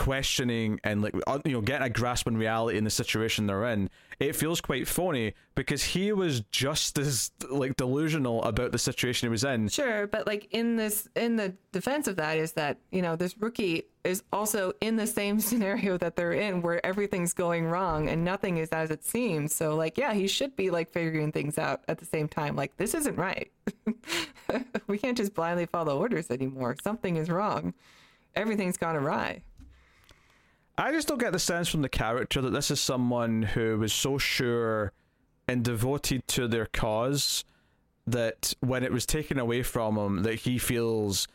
questioning and like uh, you know getting a grasp on reality in the situation they're in, it feels quite phony because he was just as like delusional about the situation he was in. Sure, but like in this, in the defense of that is that you know this rookie is also in the same scenario that they're in, where everything's going wrong and nothing is as it seems. So like, yeah, he should be like figuring things out at the same time. Like this isn't right. we can't just blindly follow orders anymore. Something is wrong. Everything's gone awry. I just don't get the sense from the character that this is someone who was so sure and devoted to their cause that when it was taken away from him, that he feels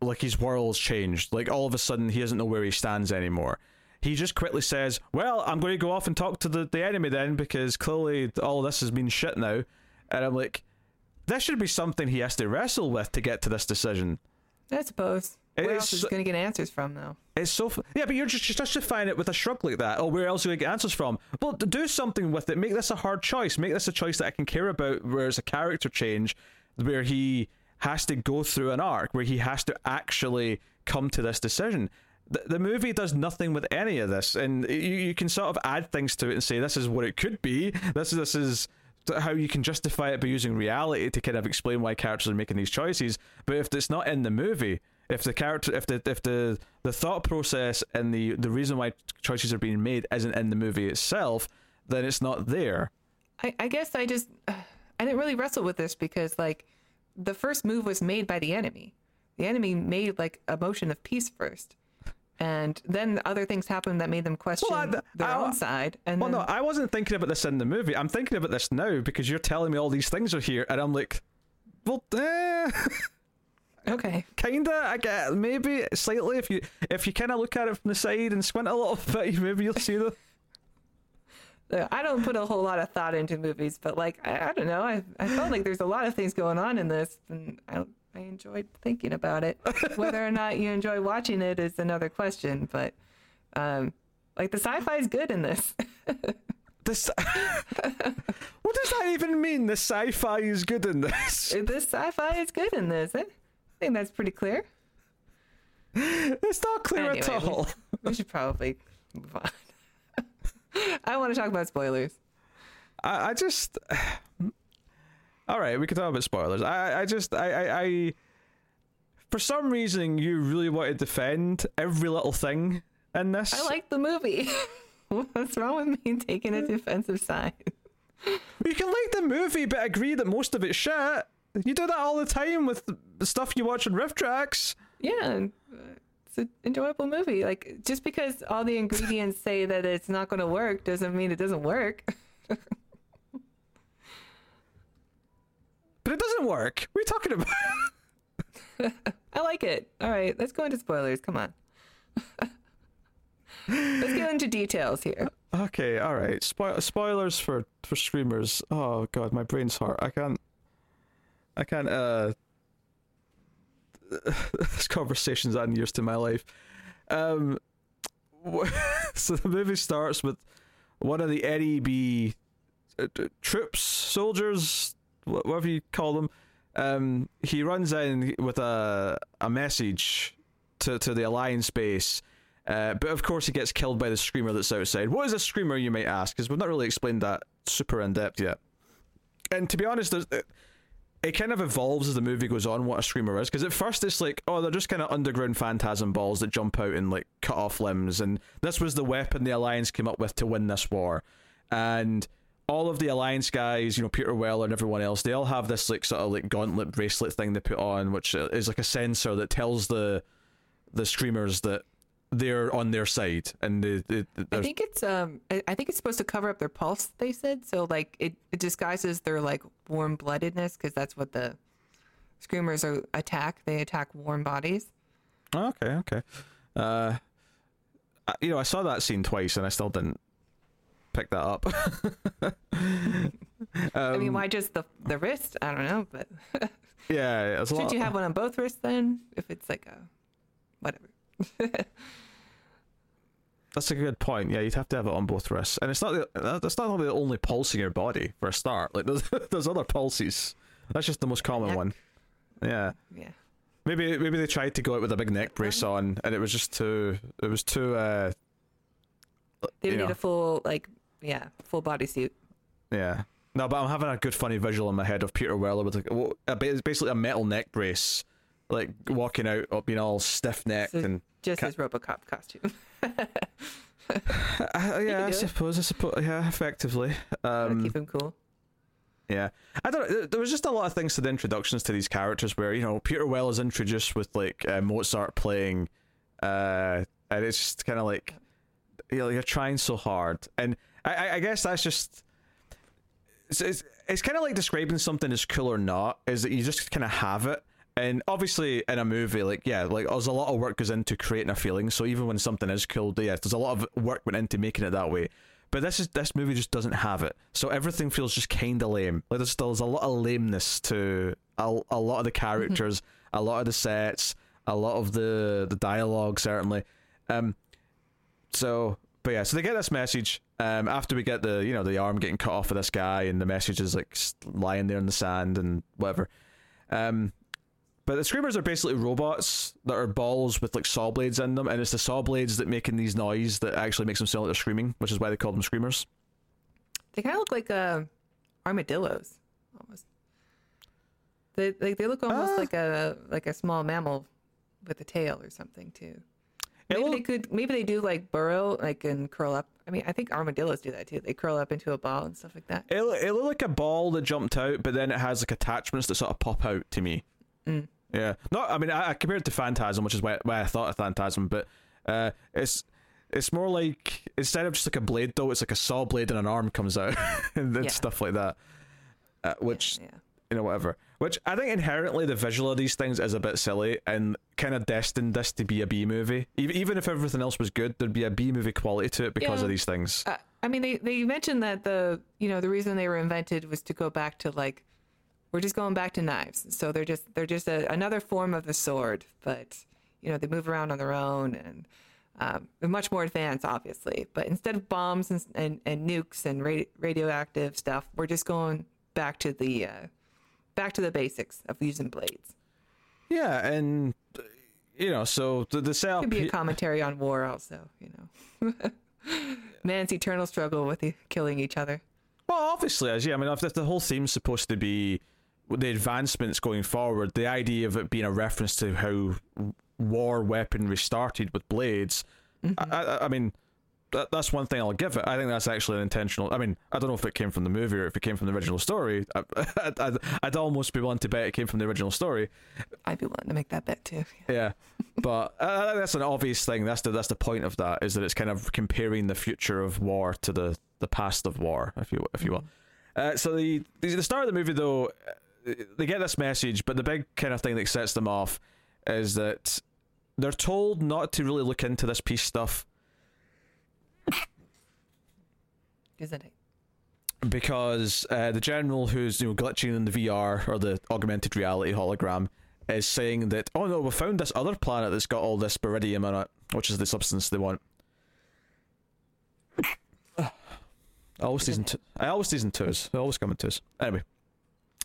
like his world's changed. Like all of a sudden, he doesn't know where he stands anymore. He just quickly says, "Well, I'm going to go off and talk to the, the enemy then, because clearly all this has been shit now." And I'm like, "This should be something he has to wrestle with to get to this decision." I suppose. Where It's else is he going to get answers from though? It's so f- yeah, but you're just just justifying it with a shrug like that. Oh, where else are you going to get answers from? Well, do something with it. Make this a hard choice. Make this a choice that I can care about. Where it's a character change, where he has to go through an arc where he has to actually come to this decision. The, the movie does nothing with any of this, and you, you can sort of add things to it and say this is what it could be. This this is how you can justify it by using reality to kind of explain why characters are making these choices. But if it's not in the movie, if the character, if the if the the thought process and the the reason why choices are being made isn't in the movie itself, then it's not there. I, I guess I just I didn't really wrestle with this because like the first move was made by the enemy. The enemy made like a motion of peace first. And then other things happened that made them question Well, I- their I- own side. And Well, then, no, I wasn't thinking about this in the movie. I'm thinking about this now because you're telling me all these things are here, and I'm like, well, eh, okay, kinda. I get maybe slightly if you if you kind of look at it from the side and squint a little bit, maybe you'll see the. Uh, I don't put a whole lot of thought into movies, but like I, I don't know, I I felt like there's a lot of things going on in this, and I I enjoyed thinking about it. Whether or not you enjoy watching it is another question, but um, like the sci-fi is good in this. This. what does that even mean? The sci-fi is good in this. this sci-fi is good in this. I think that's pretty clear. It's not clear at Anyway, we- all. We should probably move on. I want to talk about spoilers. I, I just. All right, we can talk about spoilers. I, I just, I, I, I, for some reason, you really want to defend every little thing in this. I like the movie. What's wrong with me taking a defensive side? You can like the movie, but agree that most of it's shit. You do that all the time with the stuff you watch on RiffTrax. Yeah, it's an enjoyable movie. Like just because all the ingredients say that it's not going to work doesn't mean it doesn't work. But it doesn't work. What are you talking about? I like it. All right, let's go into spoilers. Come on. let's get into details here. Okay, all right. Spo- spoilers for for Screamers. Oh god, my brain's hurt. I can't. I can't. Uh, this conversation's adding years to my life. Um, so the movie starts with one of the NEB uh, troops, soldiers, whatever you call them. Um, he runs in with a a message to to the Alliance base. Uh, but of course, he gets killed by the screamer that's outside. What is a screamer, you might ask? Because we've not really explained that super in depth yet. And to be honest, there's, it, kind of evolves as the movie goes on what a screamer is. Because at first, it's like, oh, they're just kind of underground phantasm balls that jump out and like cut off limbs. And this was the weapon the Alliance came up with to win this war. And all of the Alliance guys, you know, Peter Weller and everyone else, they all have this like sort of like gauntlet bracelet thing they put on, which is like a sensor that tells the the screamers that they're on their side and they, they, I think it's um I I think it's supposed to cover up their pulse. They said so. Like it, it disguises their like warm bloodedness because that's what the screamers are attack. They attack warm bodies. Okay, okay. Uh, you know, I saw that scene twice and I still didn't pick that up. I Um, mean, why just the the wrist? I don't know, but yeah, should lot. you have one on both wrists then? If it's like a whatever. That's a good point. Yeah, you'd have to have it on both wrists, and it's not the, that's not the only pulse in your body for a start. Like there's there's other pulses. That's just the most common Neck. one. Yeah. Yeah. Maybe maybe they tried to go out with a big neck brace on, and it was just too. It was too. uh They would need know. a full like yeah full body suit. Yeah. No, but I'm having a good funny visual in my head of Peter Weller with like basically a metal neck brace, like walking out, being all stiff necked So and. Just Ca- his RoboCop costume. Uh, yeah, I suppose. I suppose. Yeah, effectively. Um, keep him cool. Yeah, I don't. know, There was just a lot of things to the introductions to these characters where you know Peter Well is introduced with like uh, Mozart playing, uh, and it's just kind of like you know, you're trying so hard, and I, I, I guess that's just it's it's, it's kind of like describing something as cool or not is that you just kind of have it. And obviously, in a movie, like yeah, like there's a lot of work goes into creating a feeling. So even when something is cool, yeah, there's a lot of work went into making it that way. But this is this movie just doesn't have it. So everything feels just kind of lame. Like there's there's a lot of lameness to a, a lot of the characters, a lot of the sets, a lot of the the dialogue certainly. Um, so but yeah, so they get this message um after we get the you know the arm getting cut off of this guy and the message is like lying there in the sand and whatever. Um, But the screamers are basically robots that are balls with like saw blades in them, and it's the saw blades that making these noise that actually makes them sound like they're screaming, which is why they call them screamers. They kind of look like uh, armadillos, almost. They they, they look almost Uh. like a like a small mammal with a tail or something too. Maybe they could maybe they do like burrow like and curl up. I mean, I think armadillos do that too. They curl up into a ball and stuff like that. It, it looked like a ball that jumped out, but then it has like attachments that sort of pop out to me. Yeah, not. I mean, I, I compared it to Phantasm, which is why, why I thought of Phantasm, but uh, it's it's more like instead of just like a blade, though, it's like a saw blade and an arm comes out and Yeah. stuff like that. Uh, which Yeah. you know whatever. Which I think inherently the visual of these things is a bit silly and kind of destined this to be a B movie. Even even if everything else was good, there'd be a B movie quality to it because Yeah. of these things. Uh, I mean, they they mentioned that the you know the reason they were invented was to go back to like we're just going back to knives. So they're just they're just a, another form of the sword, but you know they move around on their own and um, they're much more advanced, obviously. But instead of bombs and and, and nukes and ra- radioactive stuff, we're just going back to the uh, back to the basics of using blades. Yeah, and uh, you know, so the, the setup. Could be a commentary on war, also. You know, man's eternal struggle with the, killing each other. Well, obviously, as yeah, I mean, if the, the whole theme's supposed to be the advancements going forward, the idea of it being a reference to how war weaponry started with blades, I, I, I mean, that, that's one thing I'll give it. I think that's actually an intentional. I mean, I don't know if it came from the movie or if it came from the original story. I, I'd, I'd, I'd almost be willing to bet it came from the original story. I'd be willing to make that bet too. Yeah, but uh, that's an obvious thing. That's the that's the point of that is that it's kind of comparing the future of war to the the past of war, if you if you will. Uh, so the the the start of the movie though, they get this message, but the big kind of thing that sets them off is that they're told not to really look into this peace stuff. Isn't it? because uh, the general who's you know glitching in the VR or the augmented reality hologram is saying that oh no we found this other planet that's got all this berynium on it which is the substance they want. I always season two I always season twos. I always come in twos. Anyway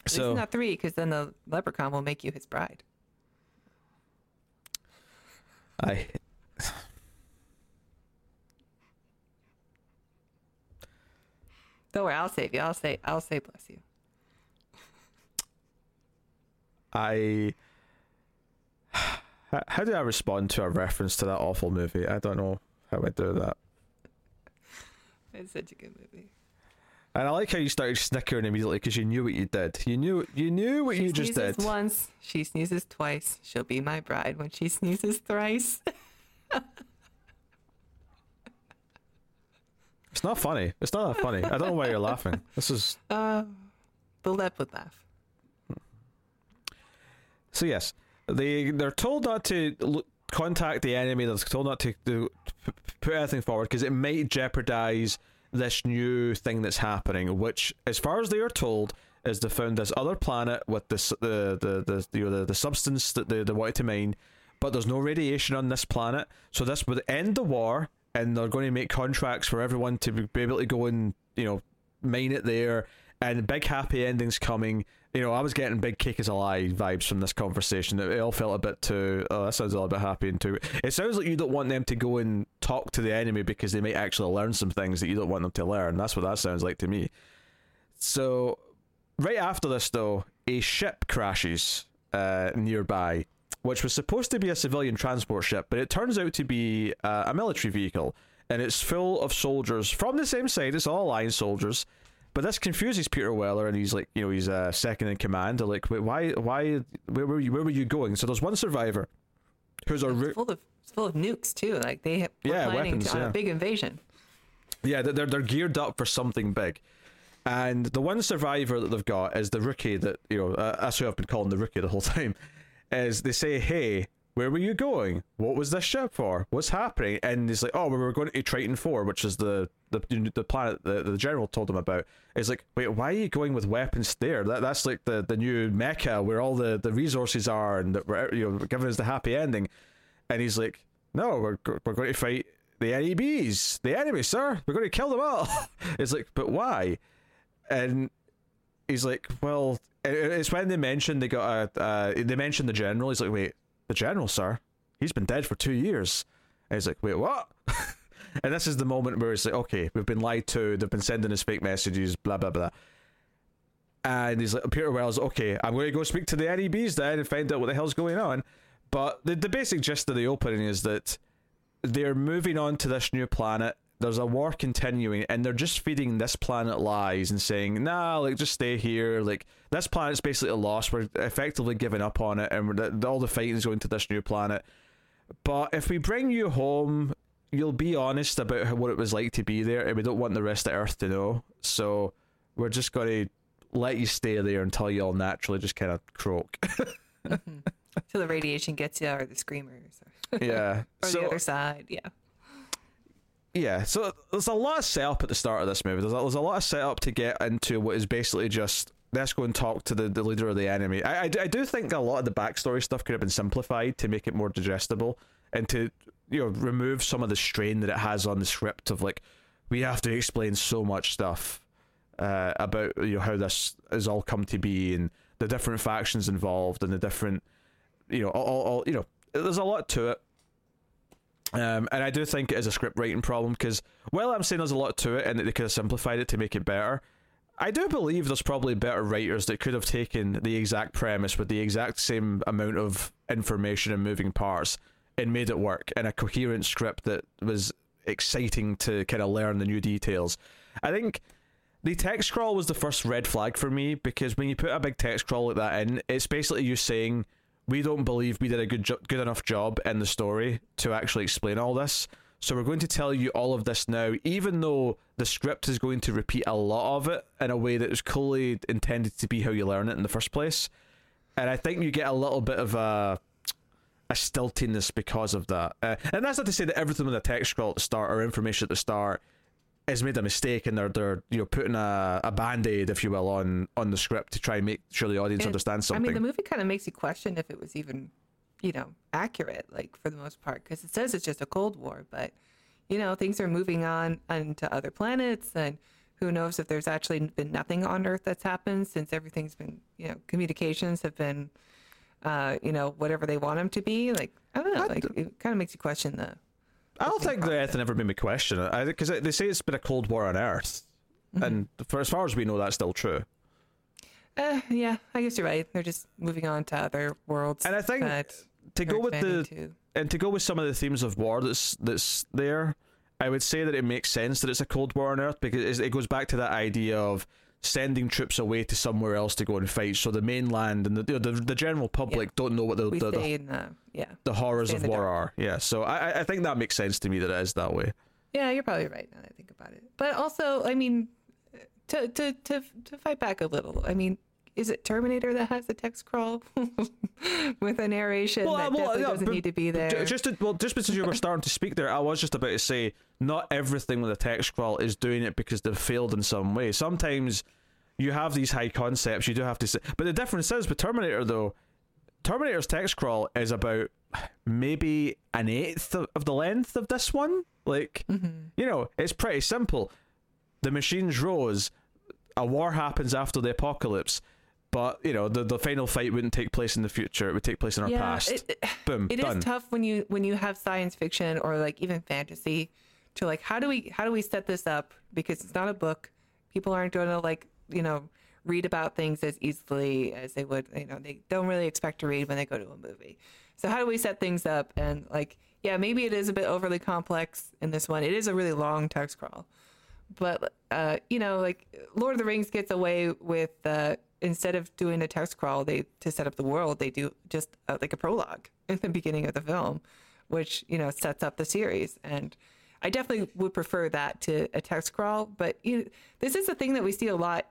So not three, because then the leprechaun will make you his bride. I Don't worry, I'll save you. I'll say, I'll say, bless you. I How- how do I respond to a reference to that awful movie I don't know how I do that It's such a good movie. And I like how you started snickering immediately because you knew what you did. You knew you knew what She you just sneezes did. once, she sneezes twice. She'll be my bride when she sneezes thrice. It's not funny. It's not that funny. I don't know why you're laughing. This is uh, the lep would laugh. so yes. They they're told not to look, contact the enemy. They're told not to, to put anything forward because it might jeopardize this new thing that's happening. Which, as far as they are told, is they found this other planet with this the the the the, you know, the, the substance that they, they wanted to mine, but there's no radiation on this planet. So this would end the war, and they're going to make contracts for everyone to be able to go and you know mine it there, and big happy endings coming. You know, I was getting big cake is a lie vibes from this conversation. It, it all felt a bit too. Oh, that sounds a little bit happy and too. It sounds like you don't want them to go and talk to the enemy because they might actually learn some things that you don't want them to learn. That's what that sounds like to me. So, right after this, though, a ship crashes uh, nearby, which was supposed to be a civilian transport ship, but it turns out to be uh, a military vehicle, and it's full of soldiers from the same side. It's all Alliance soldiers. But this confuses Peter Weller, and he's like, you know, he's uh, second in command. They're like, wait, why, why, where were you, where were you going? So there's one survivor, who's a, It's full of full of nukes too. Like they have, Yeah, planning weapons, to, on yeah. a big invasion. Yeah, they're they're geared up for something big, and the one survivor that they've got is the rookie that you know. Uh, that's who I've been calling the rookie the whole time. Is they say, "Hey, where were you going? What was this ship for? What's happening?" And he's like, "Oh, we were going to Triton Four, which is the the the planet that the general told him about." is like, wait, why are you going with weapons there? That that's like the the new mecca where all the the resources are, and that we're you know giving us the happy ending. And he's like, "No, we're we're going to fight." The NEBs, the enemy, sir. We're going to kill them all. it's like, but why? And he's like, well, it's when they mentioned they got a uh, they mentioned the general. He's like, wait, the general, sir, he's been dead for two years. And he's like, wait, what? and this is the moment where it's like, okay, we've been lied to. They've been sending us fake messages. Blah blah blah. And he's like, Peter Wells, okay, I'm going to go speak to the NEBs then and find out what the hell's going on. But the, the basic gist of the opening is that they're moving on to this new planet. There's a war continuing, and they're just feeding this planet lies and saying, "Nah, like just stay here. Like this planet's basically a loss. We're effectively giving up on it, and all the fighting's going to this new planet. But if we bring you home, you'll be honest about how, what it was like to be there, and we don't want the rest of Earth to know. So we're just going to let you stay there until you all naturally just kind of croak. So the radiation gets you, or the screamers, or, yeah. or so the other side. Yeah. yeah, so there's a lot of setup at the start of this movie. There's a, there's a lot of setup to get into what is basically just let's go and talk to the, the leader of the enemy. I, I, I do think a lot of the backstory stuff could have been simplified to make it more digestible and to you know remove some of the strain that it has on the script of like we have to explain so much stuff uh, about you know how this has all come to be and the different factions involved and the different you know all, all, you know there's a lot to it. Um, and I do think it is a script writing problem because while I'm saying there's a lot to it and that they could have simplified it to make it better, I do believe there's probably better writers that could have taken the exact premise with the exact same amount of information and moving parts and made it work in a coherent script that was exciting to kind of learn the new details. I think the text scroll was the first red flag for me because when you put a big text scroll like that in, it's basically you saying we don't believe we did a good jo- good enough job in the story to actually explain all this. So we're going to tell you all of this now, even though the script is going to repeat a lot of it in a way that was clearly intended to be how you learn it in the first place. And I think you get a little bit of a a stiltiness because of that. Uh, and that's not to say that everything with a text scroll at the start or information at the start has made a mistake and they're they're you know putting a, a band aid, if you will, on on the script to try and make sure the audience And, understands something I mean, the movie kind of makes you question if it was even, you know, accurate, like for the most part, because it says it's just a Cold War, but, you know, things are moving on onto other planets, and who knows if there's actually been nothing on Earth that's happened since everything's been, you know, communications have been, uh, you know, whatever they want them to be. Like, I don't know, I like it kind of makes you question the. I don't think that process. anything ever made me question it because they say it's been a cold war on Earth, Mm-hmm. and for as far as we know, that's still true. Uh, yeah, I guess you're right. They're just moving on to other worlds. And I think to go with the to. and to go with some of the themes of war that's that's there, I would say that it makes sense that it's a cold war on Earth because it goes back to that idea of sending troops away to somewhere else to go and fight. So the mainland and the the, the general public don't know what the the, the, yeah. the horrors of the war dark. are. Yeah, so I I- I think that makes sense to me that it is that way. Yeah, you're probably right now that I think about it. But also, I mean, to to to to fight back a little. I mean, is it Terminator that has the text crawl with a narration Well, that uh, well, definitely yeah, doesn't but- need to be there? Just to, well, just because you were starting to speak there, I was just about to say not everything with a text crawl is doing it because they've failed in some way. Sometimes you have these high concepts, you do have to say. But the difference is with Terminator, though, Terminator's text crawl is about maybe an eighth of, of the length of this one. Like, you know, it's pretty simple. The machines rose, a war happens after the apocalypse. But you know the the final fight wouldn't take place in the future; it would take place in our yeah, past. it, it, Boom, it is done. tough when you when you have science fiction or like even fantasy to like how do we how do we set this up because it's not a book. People aren't going to like you know read about things as easily as they would. You know, they don't really expect to read when they go to a movie. So how do we set things up and like yeah, maybe it is a bit overly complex in this one. It is a really long text crawl but uh, you know, like Lord of the Rings gets away with uh, instead of doing a text crawl, they to set up the world, they do just uh, like a prologue in the beginning of the film, which you know sets up the series. And I definitely would prefer that to a text crawl. But you know, this is a thing that we see a lot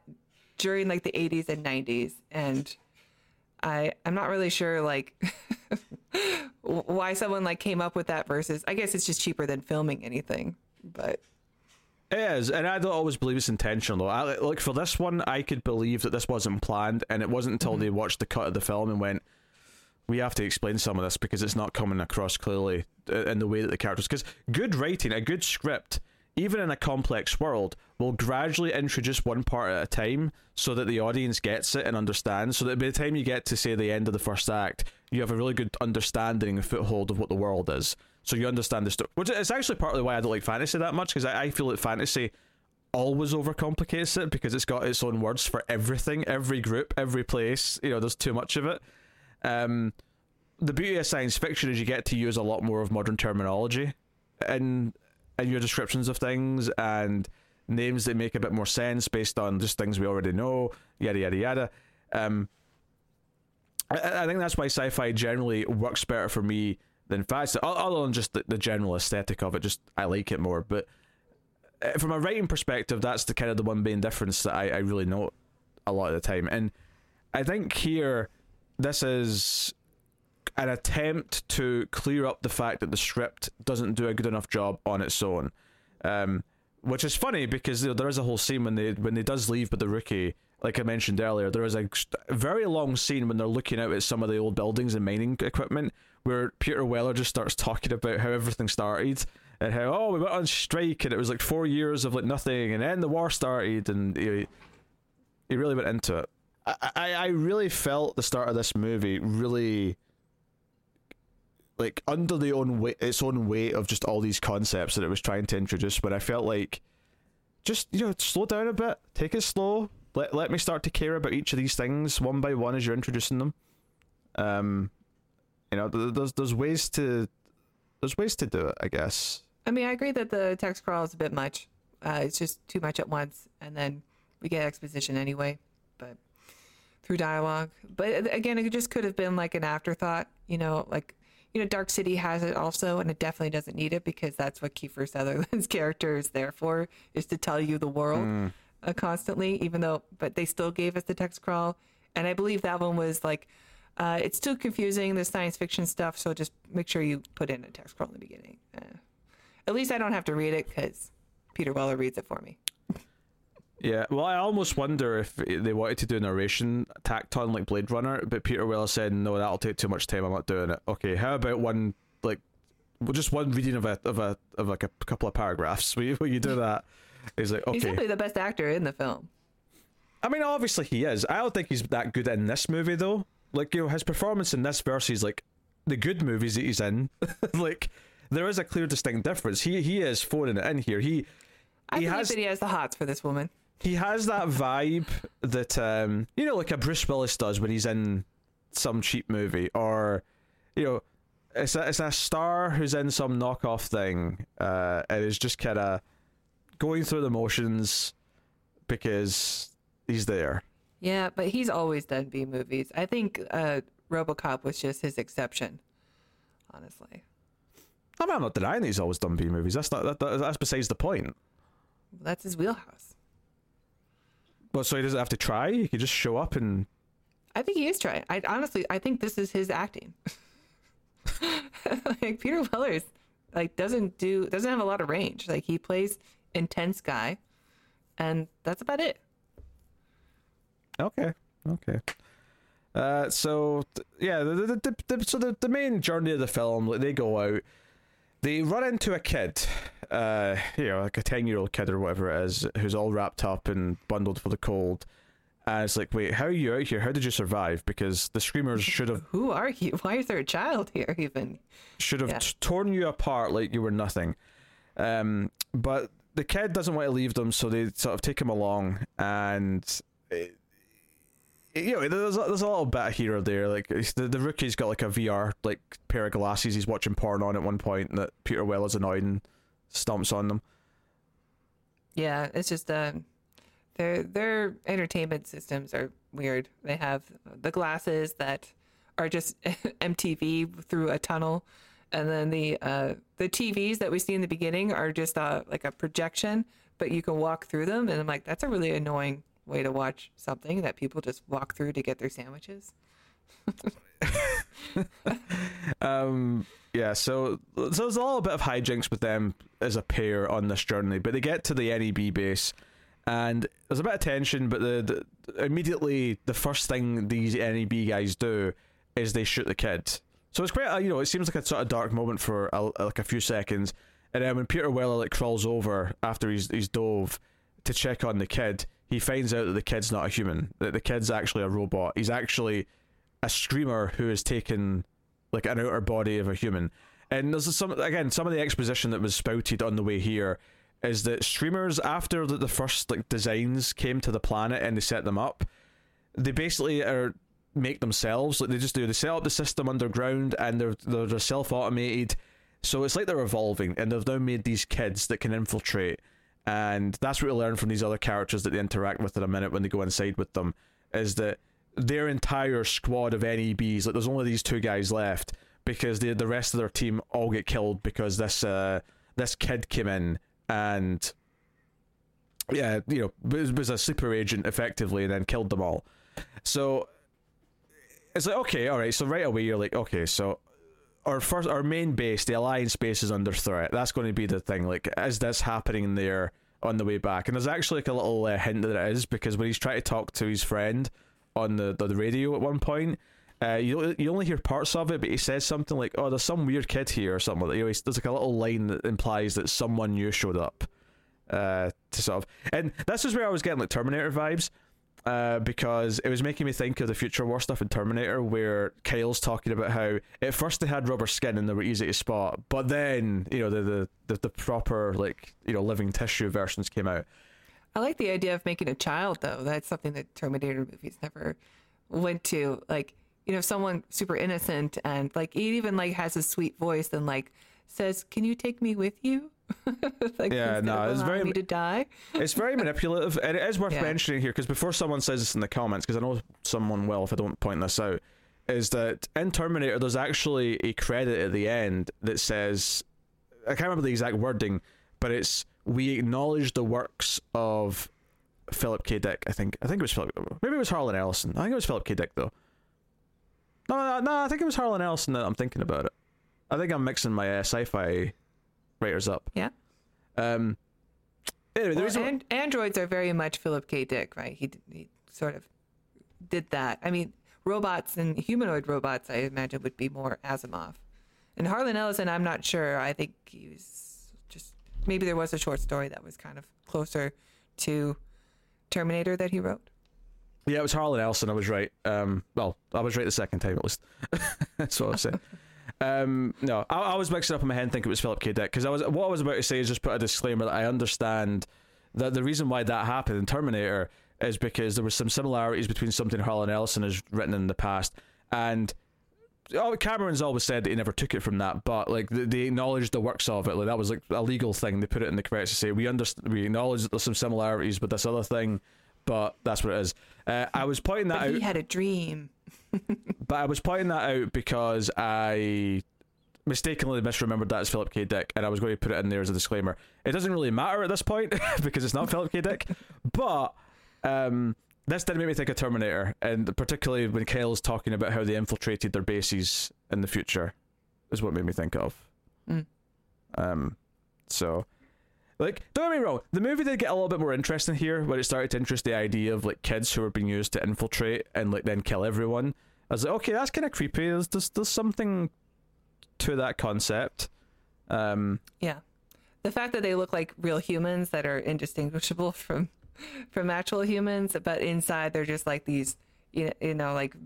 during like the 80s and 90s, and I I'm not really sure like why someone like came up with that versus I guess it's just cheaper than filming anything, but. It is, and I don't always believe it's intentional. Though, I, like for this one, I could believe that this wasn't planned, and it wasn't until they watched the cut of the film and went, "We have to explain some of this because it's not coming across clearly uh, in the way that the characters." Because good writing, a good script, even in a complex world, will gradually introduce one part at a time so that the audience gets it and understands. So that by the time you get to, say, the end of the first act, you have a really good understanding and foothold of what the world is. So you understand the story. Which is actually partly why I don't like fantasy that much, because I, I feel that fantasy always overcomplicates it because it's got its own words for everything, every group, every place. You know, there's too much of it. Um, the beauty of science fiction is you get to use a lot more of modern terminology in in your descriptions of things and names that make a bit more sense based on just things we already know, yada yada yada. Um, I, I think that's why sci-fi generally works better for me than fantasy, other than just the, the general aesthetic of it. Just I like it more, but uh, from a writing perspective, that's the kind of the one main difference that I, I really note a lot of the time. And I think here, this is an attempt to clear up the fact that the script doesn't do a good enough job on its own. Um, which is funny because you know, there is a whole scene when they when they does leave with the rookie, like I mentioned earlier, there is a very long scene when they're looking out at some of the old buildings and mining equipment, where Peter Weller just starts talking about how everything started and how oh we went on strike and it was like four years of like nothing and then the war started and he, he really went into it. I, I I really felt the start of this movie really like under the own weight, its own weight of just all these concepts that it was trying to introduce. But I felt like just you know slow down a bit, take it slow. Let let me start to care about each of these things one by one as you're introducing them. Um, you know, there's there's ways to there's ways to do it, I guess. I mean, I agree that the text crawl is a bit much. Uh, it's just too much at once, and then we get exposition anyway, but through dialogue. But again, it just could have been like an afterthought, you know, like you know, Dark City has it also, and it definitely doesn't need it because that's what Kiefer Sutherland's character is there for, is to tell you the world mm. Uh, constantly. Even though, but they still gave us the text crawl, and I believe that one was like, uh, it's too confusing the science fiction stuff. So just make sure you put in a text crawl in the beginning. Uh, at least I don't have to read it because Peter Weller reads it for me. Yeah, well, I almost wonder if they wanted to do narration tacked on like Blade Runner, but Peter Weller said, "No, that'll take too much time. I'm not doing it." Okay, how about one like, well, just one reading of a of a of like a couple of paragraphs? Will you, will you do that? He's like, okay. He's definitely the best actor in the film. I mean, obviously he is. I don't think he's that good in this movie though. Like, you know, his performance in this versus like the good movies that he's in, like there is a clear distinct difference. He he is phoning it in here. He I he has that he has the hots for this woman he has that vibe that um, you know, like a Bruce Willis does when he's in some cheap movie, or you know, it's a it's a star who's in some knockoff thing, uh, and is just kind of going through the motions because he's there. Yeah, but he's always done B movies. I think uh, RoboCop was just his exception, honestly. I mean, I'm not denying he's always done B movies. That's not that, that, that's besides the point. That's his wheelhouse. Well, so he doesn't have to try. He can just show up and. I think he is trying. I honestly, I think this is his acting. like Peter Weller's, like doesn't do doesn't have a lot of range. Like he plays intense guy, and that's about it. Okay. Okay. Uh, so yeah, the, the, the, so the, the main journey of the film, like they go out, they run into a kid uh, you know, like a 10 year old kid or whatever it is, who's all wrapped up and bundled for the cold. And it's like, wait, how are you out here? How did you survive? Because the screamers should have. Who are you? Why is there a child here, even? Should have yeah. t- torn you apart like you were nothing. Um, but the kid doesn't want to leave them, so they sort of take him along. And. It, you know, there's a, there's a little bit here or there. Like the, the rookie's got like a VR like pair of glasses. He's watching porn on at one point that Peter Weller's annoyed and stomps on them. Yeah, it's just uh, their their entertainment systems are weird. They have the glasses that are just MTV through a tunnel, and then the uh, the TVs that we see in the beginning are just uh, like a projection, but you can walk through them. And I'm like, that's a really annoying way to watch something that people just walk through to get their sandwiches. um, yeah, so so there's a little bit of hijinks with them as a pair on this journey, but they get to the NEB base, and there's a bit of tension. But the, the immediately the first thing these NEB guys do is they shoot the kid. So it's quite a, you know it seems like a sort of dark moment for a, like a few seconds, And then when Peter Weller like crawls over after he's he's dove to check on the kid, he finds out that the kid's not a human. That the kid's actually a robot. He's actually a screamer who has taken like an outer body of a human. And there's some again some of the exposition that was spouted on the way here is that screamers after the, the first like designs came to the planet and they set them up, they basically are make themselves like they just do they set up the system underground and they're they're, they're self automated. So it's like they're evolving and they've now made these kids that can infiltrate and that's what we learn from these other characters that they interact with in a minute when they go inside with them is that their entire squad of NEBs like there's only these two guys left because the the rest of their team all get killed because this uh this kid came in and yeah you know was, a sleeper agent effectively and then killed them all so it's like okay all right so right away you're like okay so our first our main base the alliance base is under threat that's going to be the thing like is this happening there on the way back and there's actually like a little uh, hint that it is because when he's trying to talk to his friend on the the radio at one point uh, you you only hear parts of it, but he says something like, "Oh, there's some weird kid here" or something. You know, there's like a little line that implies that someone new showed up. Uh, to sort of, and this is where I was getting like Terminator vibes, uh, because it was making me think of the Future War stuff in Terminator, where Kyle's talking about how at first they had rubber skin and they were easy to spot, but then you know the the the, the proper like you know living tissue versions came out. I like the idea of making a child though. That's something that Terminator movies never went to. Like you know, someone super innocent and like he even like has a sweet voice and like says, "Can you take me with you?" like, Yeah, no, it's very- me to die. It's very manipulative, and it is worth Yeah. mentioning here because before someone says this in the comments, because I know someone will if I don't point this out, is that in Terminator there's actually a credit at the end that says, I can't remember the exact wording, but it's we acknowledge the works of Philip K. Dick. I think I think it was Philip. Maybe it was Harlan Ellison. I think it was Philip K. Dick though. No, no, no. I think it was Harlan Ellison. That I'm thinking about it. I think I'm mixing my uh, sci-fi writers up. Yeah. Um. Anyway, Well, androids are very much Philip K. Dick, right? He he sort of did that. I mean, robots and humanoid robots, I imagine, would be more Asimov. And Harlan Ellison, I'm not sure. I think he was just maybe there was a short story that was kind of closer to Terminator that he wrote. Yeah, it was Harlan Ellison. I was right. Um, well, I was right the second time at least. That's what I was saying. Um, no, I, I was mixing up in my head, thinking it was Philip K. Dick because I was. What I was about to say is just put a disclaimer that I understand that the reason why that happened in Terminator is because there was some similarities between something Harlan Ellison has written in the past and. Oh, Cameron's always said that he never took it from that, but like they, they acknowledged the works of it. Like that was like a legal thing. They put it in the credits to say we understand, we acknowledge that there's some similarities with this other thing, but that's what it is. Uh, I was pointing that But out. he had a dream. But I was pointing that out because I mistakenly misremembered that as Philip K. Dick, and I was going to put it in there as a disclaimer. It doesn't really matter at this point because it's not Philip K. Dick, but um, this did make me think of Terminator, and particularly when Kyle's talking about how they infiltrated their bases in the future, is what made me think of. Mm. Um, so. Like, don't get me wrong, the movie did get a little bit more interesting here when it started to interest the idea of like kids who are being used to infiltrate and like then kill everyone. I was like, okay, that's kind of creepy. There's, there's there's something to that concept. Um, Yeah. The fact that they look like real humans that are indistinguishable from from actual humans, but inside they're just like these, you know, you know like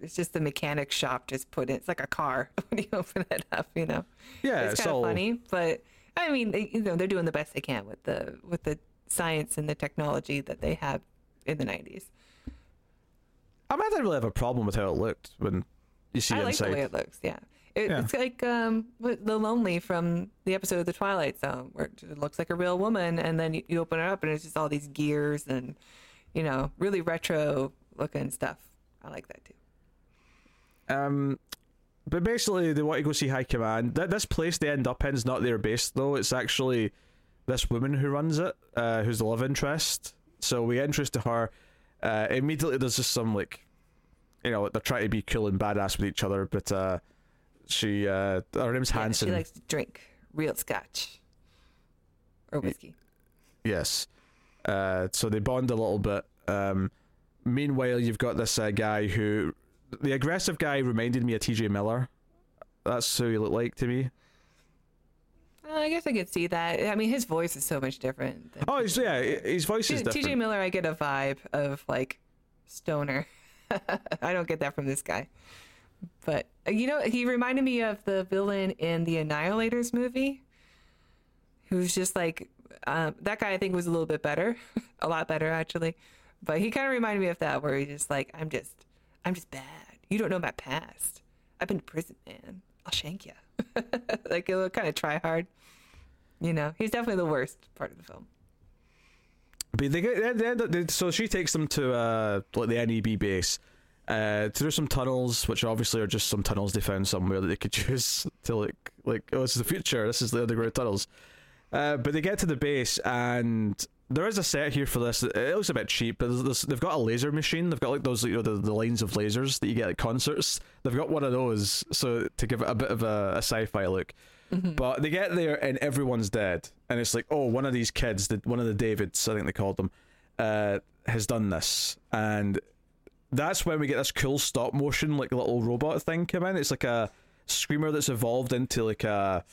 it's just the mechanic shop just put in. It's like a car when you open it up, you know. yeah, it's it's kind of all funny, but I mean, they, you know, they're doing the best they can with the with the science and the technology that they have in the 90s. I might not really have a problem with how it looked when you see I like inside. the way it looks. Yeah. It, Yeah. It's like um, the Lonely from the episode of The Twilight Zone, where it looks like a real woman, and then you, you open it up and it's just all these gears and, you know, really retro looking stuff. I like that too. Um, but basically, they want to go see High Command. Th- This place they end up in is not their base, though. It's actually this woman who runs it, uh, who's the love interest. So we interest to her. Uh, immediately, there's just some like, you know, they're trying to be cool and badass with each other, but uh, she, uh, her name's Yeah, Hanson. she likes to drink real scotch or whiskey. Yes. Uh, so they bond a little bit. Um, meanwhile, you've got this uh, guy who, the aggressive guy reminded me of T.J. Miller. That's who he looked like to me. I guess I could see that. I mean, his voice is so much different. Than Oh, he's, yeah, his voice is T- TJ. Miller, I get a vibe of like stoner. I don't get that from this guy. But you know, he reminded me of the villain in the Annihilators movie, who's just like um, that guy. I think was a little bit better, a lot better actually. But he kind of reminded me of that, where he's just like, "I'm just, I'm just bad. You don't know my past. I've been to prison, man. I'll shank you." like he'll kind of try hard. You know, he's definitely the worst part of the film. But they get they they, so she takes them to uh like the NEB base, uh through some tunnels, which obviously are just some tunnels they found somewhere that they could use to like like oh this is the future, this is the underground tunnels. Uh, but they get to the base and there is a set here for this. It looks a bit cheap, there's, they've got a laser machine. They've got like those, you know, the, the lines of lasers that you get at concerts. They've got one of those, so to give it a bit of a, a sci-fi look. But they get there and everyone's dead, and it's like, oh, one of these kids, the, one of the Davids, I think they called them, uh, has done this, and that's when we get this cool stop motion, like little robot thing come in. It's like a screamer that's evolved into like a.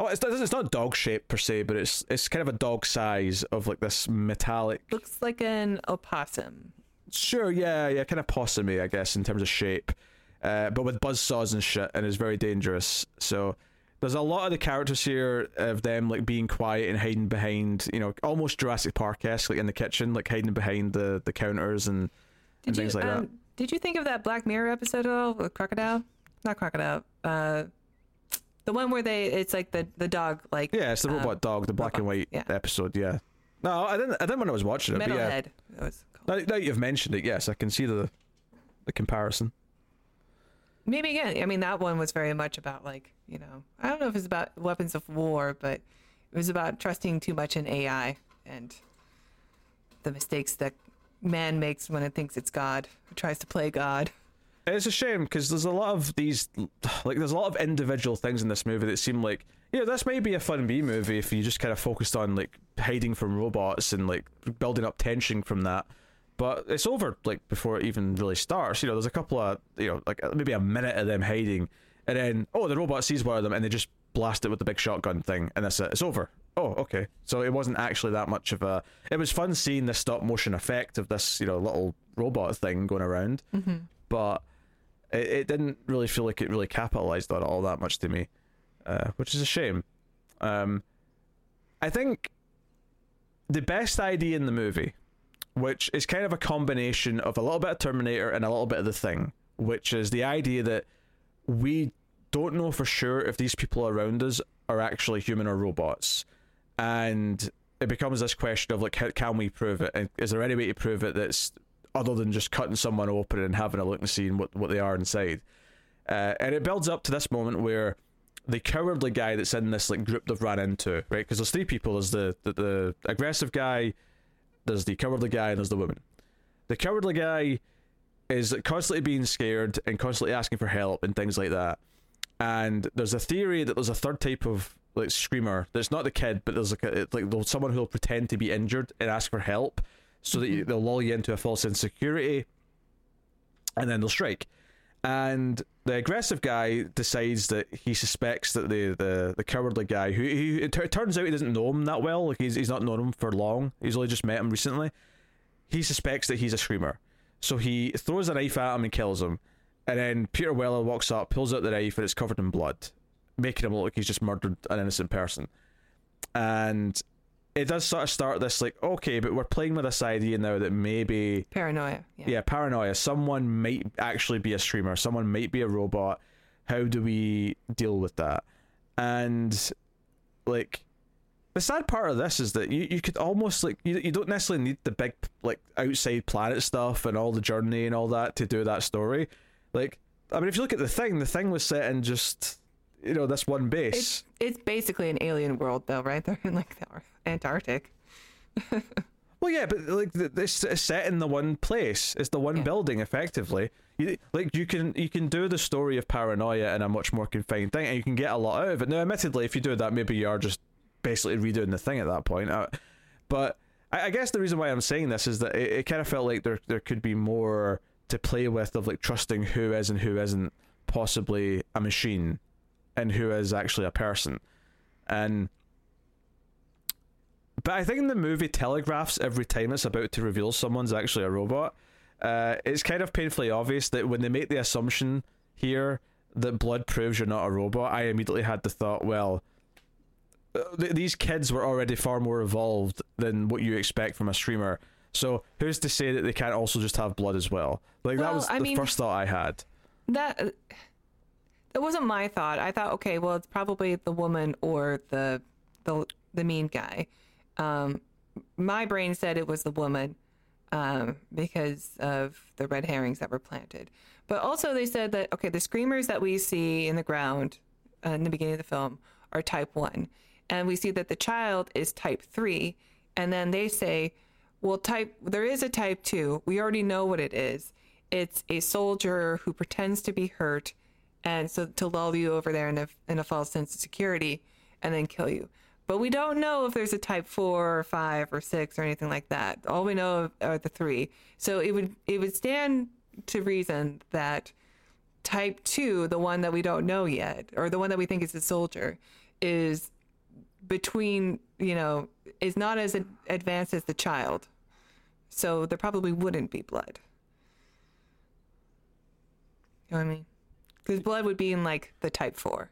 Oh, it's, it's not dog shape per se, but it's it's kind of a dog size of like this metallic. Looks like an opossum. Sure, yeah, yeah, kind of possumy, I guess, in terms of shape, uh, but with buzz saws and shit, and is very dangerous. So there's a lot of the characters here of them like being quiet and hiding behind, you know, almost Jurassic Park esque, like in the kitchen, like hiding behind the the counters and, and Did you things like um, did you think of that Black Mirror episode at all with Crocodile? Not Crocodile. Uh, the one where they it's like the the dog like. Yeah, it's the um, robot dog, the black and white yeah. episode. Yeah. No, I didn't. I didn't when I was watching it. Yeah, Metalhead. It was now, now you've mentioned it, yes, I can see the the comparison. Maybe again. I mean, that one was very much about like you know I don't know if it's about weapons of war, but it was about trusting too much in AI and the mistakes that man makes when it thinks it's God, tries to play God. It's a shame because there's a lot of these, like, there's a lot of individual things in this movie that seem like, yeah, this may be a fun B movie if you just kind of focused on like hiding from robots and like building up tension from that. But it's over like before it even really starts. You know, there's a couple of, you know, like maybe a minute of them hiding, and then oh, the robot sees one of them and they just blast it with the big shotgun thing, and that's it. It's over. Oh, okay. So it wasn't actually that much of a. It was fun seeing the stop motion effect of this, you know, little robot thing going around, mm-hmm. but it, it didn't really feel like it really capitalized on all that much to me, uh, which is a shame. Um, I think the best idea in the movie, which is kind of a combination of a little bit of Terminator and a little bit of the thing, which is the idea that we don't know for sure if these people around us are actually human or robots. And it becomes this question of like, can we prove it? And is there any way to prove it that's other than just cutting someone open and having a look and seeing what, what they are inside? Uh, and it builds up to this moment where the cowardly guy that's in this like group they've ran into, right? Because there's three people. There's the, the the aggressive guy, there's the cowardly guy, and there's the woman. The cowardly guy is constantly being scared and constantly asking for help and things like that. And there's a theory that there's a third type of like screamer that's not the kid, but there's like a, like someone who'll pretend to be injured and ask for help, so that you, mm-hmm. they'll lull you into a false insecurity, and then they'll strike. And the aggressive guy decides that he suspects that the the, the cowardly guy, who he, it, t- it turns out he doesn't know him that well, like he's he's not known him for long. He's only just met him recently. He suspects that he's a screamer, so he throws a knife at him and kills him. And then Peter Weller walks up, pulls out the knife, and it's covered in blood, making him look like he's just murdered an innocent person. And it does sort of start this like, okay, but we're playing with this idea now that maybe Paranoia. Yeah. yeah, paranoia. Someone might actually be a screamer. Someone might be a robot. How do we deal with that? And like the sad part of this is that you, you could almost like you, you don't necessarily need the big like outside planet stuff and all the journey and all that to do that story. Like I mean if you look at the thing, the thing was set in just you know, this one base. It's it's basically an alien world though, right? They're in like the Antarctic. Well, yeah, but like this is set in the one place. It's the one Yeah. building, effectively. You, like you can you can do the story of paranoia in a much more confined thing, and you can get a lot out of it. Now, admittedly, if you do that, maybe you are just basically redoing the thing at that point. Uh, but I, I guess the reason why I'm saying this is that it, it kind of felt like there there could be more to play with of like trusting who is and who isn't possibly a machine, and who is actually a person. and but I think the movie telegraphs every time it's about to reveal someone's actually a robot. Uh, it's kind of painfully obvious that when they make the assumption here that blood proves you're not a robot, I immediately had the thought, well, uh, th- these kids were already far more evolved than what you expect from a screamer. So who's to say that they can't also just have blood as well? Like that was I the mean- first thought I had. that uh, that wasn't my thought. I thought, okay, well, it's probably the woman or the the the mean guy. Um, my brain said it was the woman um, because of the red herrings that were planted. But also, they said that okay, the screamers that we see in the ground uh, in the beginning of the film are type one, and we see that the child is type three, and then they say, well, type there is a type two. We already know what it is. It's a soldier who pretends to be hurt, and so to lull you over there in a in a false sense of security, and then kill you. But we don't know if there's a type four or five or six or anything like that. All we know are the three. So it would it would stand to reason that type two, the one that we don't know yet, or the one that we think is a soldier, is between you know is not as advanced as the child. So there probably wouldn't be blood. You know what I mean? Because blood would be in like the type four,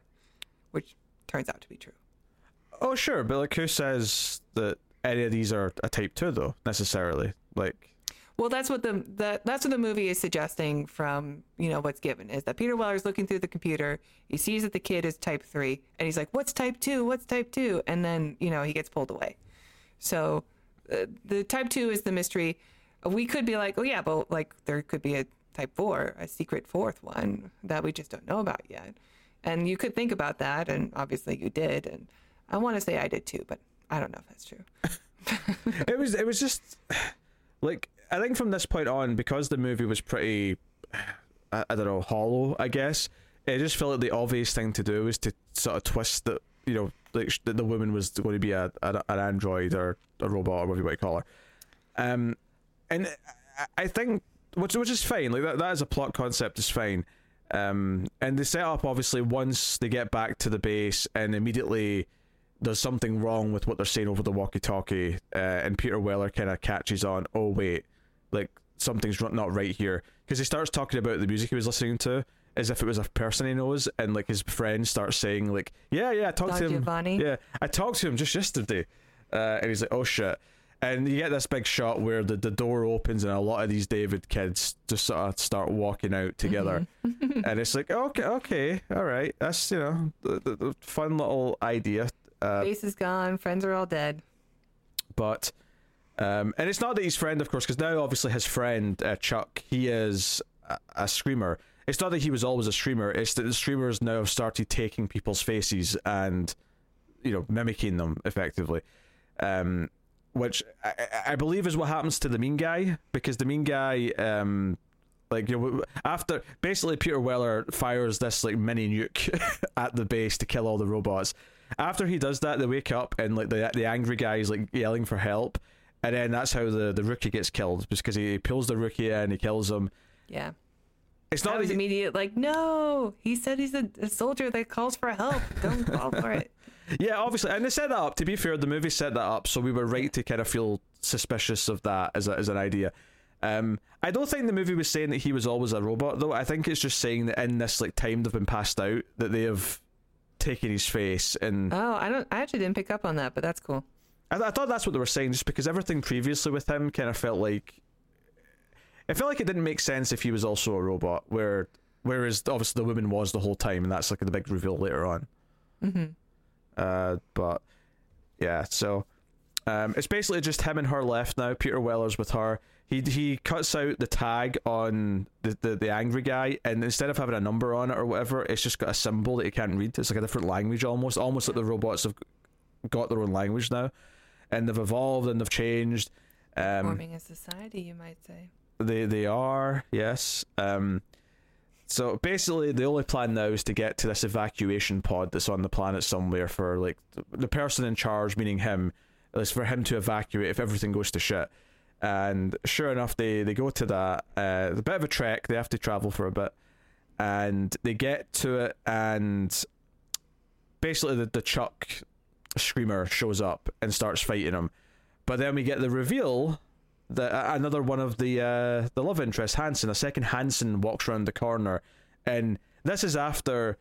which turns out to be true. Oh sure, but like who says that any of these are a type two though necessarily? Like Well, that's what the, the that's what the movie is suggesting from you know what's given is that Peter Weller's looking through the computer. He sees that the kid is type three, and he's like, "What's type two? What's type two? And then you know he gets pulled away. So uh, the type two is the mystery. We could be like, oh yeah, but like there could be a type four, a secret fourth one that we just don't know about yet. And you could think about that, and obviously you did, and I want to say I did too, but I don't know if that's true. it was it was just like I think from this point on because the movie was pretty I, I don't know hollow I guess it just felt like the obvious thing to do was to sort of twist that you know like that the woman was going to be a, a an android or a robot or whatever you might call her um and I, I think which which is fine like that that as a plot concept is fine um and they set up obviously once they get back to the base and immediately there's something wrong with what they're saying over the walkie-talkie, uh, and Peter Weller kind of catches on. Oh wait, like something's not right here, because he starts talking about the music he was listening to as if it was a person he knows, and like his friend starts saying like, "Yeah, yeah, I talked Don to him. Giovanni? Yeah, I talked to him just yesterday," uh, and he's like, "Oh shit." And you get this big shot where the, the door opens and a lot of these David kids just sort of start walking out together, and it's like, okay, okay, all right, that's you know, the, the, the fun little idea. Uh, Base is gone. Friends are all dead. but um, and it's not that he's friend, of course, because now obviously his friend uh, Chuck, he is a, a screamer. It's not that he was always a screamer. It's that the screamers now have started taking people's faces and you know mimicking them effectively, um, which I, I- believe is what happens to the mean guy because the mean guy. Um, like you know, after basically Peter Weller fires this like mini nuke at the base to kill all the robots. After he does that, they wake up and like the the angry guy is like yelling for help, and then that's how the the rookie gets killed because he pulls the rookie in, and he kills him. Yeah. It's not was that he- immediate like, no. He said he's a, a soldier that calls for help. Don't call for it. Yeah, obviously, and they set that up. To be fair, the movie set that up, so we were right to kind of feel suspicious of that as a, as an idea. Um, I don't think the movie was saying that he was always a robot, though. I think it's just saying that in this like time they've been passed out, that they have taken his face, and Oh, I don't. I actually didn't pick up on that, but that's cool. I, I thought that's what they were saying, just because everything previously with him kind of felt like it felt like it didn't make sense if he was also a robot, where whereas obviously the woman was the whole time, and that's like the big reveal later on. hmm Uh, but yeah, so um, it's basically just him and her left now. Peter Weller's with her. He he cuts out the tag on the, the, the angry guy, and instead of having a number on it or whatever, it's just got a symbol that he can't read. It's like a different language almost, almost like the robots have got their own language now, and they've evolved and they've changed. Um, Forming a society, you might say. they they are yes. Um, so basically, the only plan now is to get to this evacuation pod that's on the planet somewhere for like the person in charge, meaning him, is for him to evacuate if everything goes to shit. And sure enough, they they go to that. Uh, a bit of a trek. They have to travel for a bit, and they get to it, and basically the, the Chuck screamer shows up and starts fighting him. But then we get the reveal that uh, another one of the uh, the love interest, Hansen, a second Hansen walks around the corner, and this is after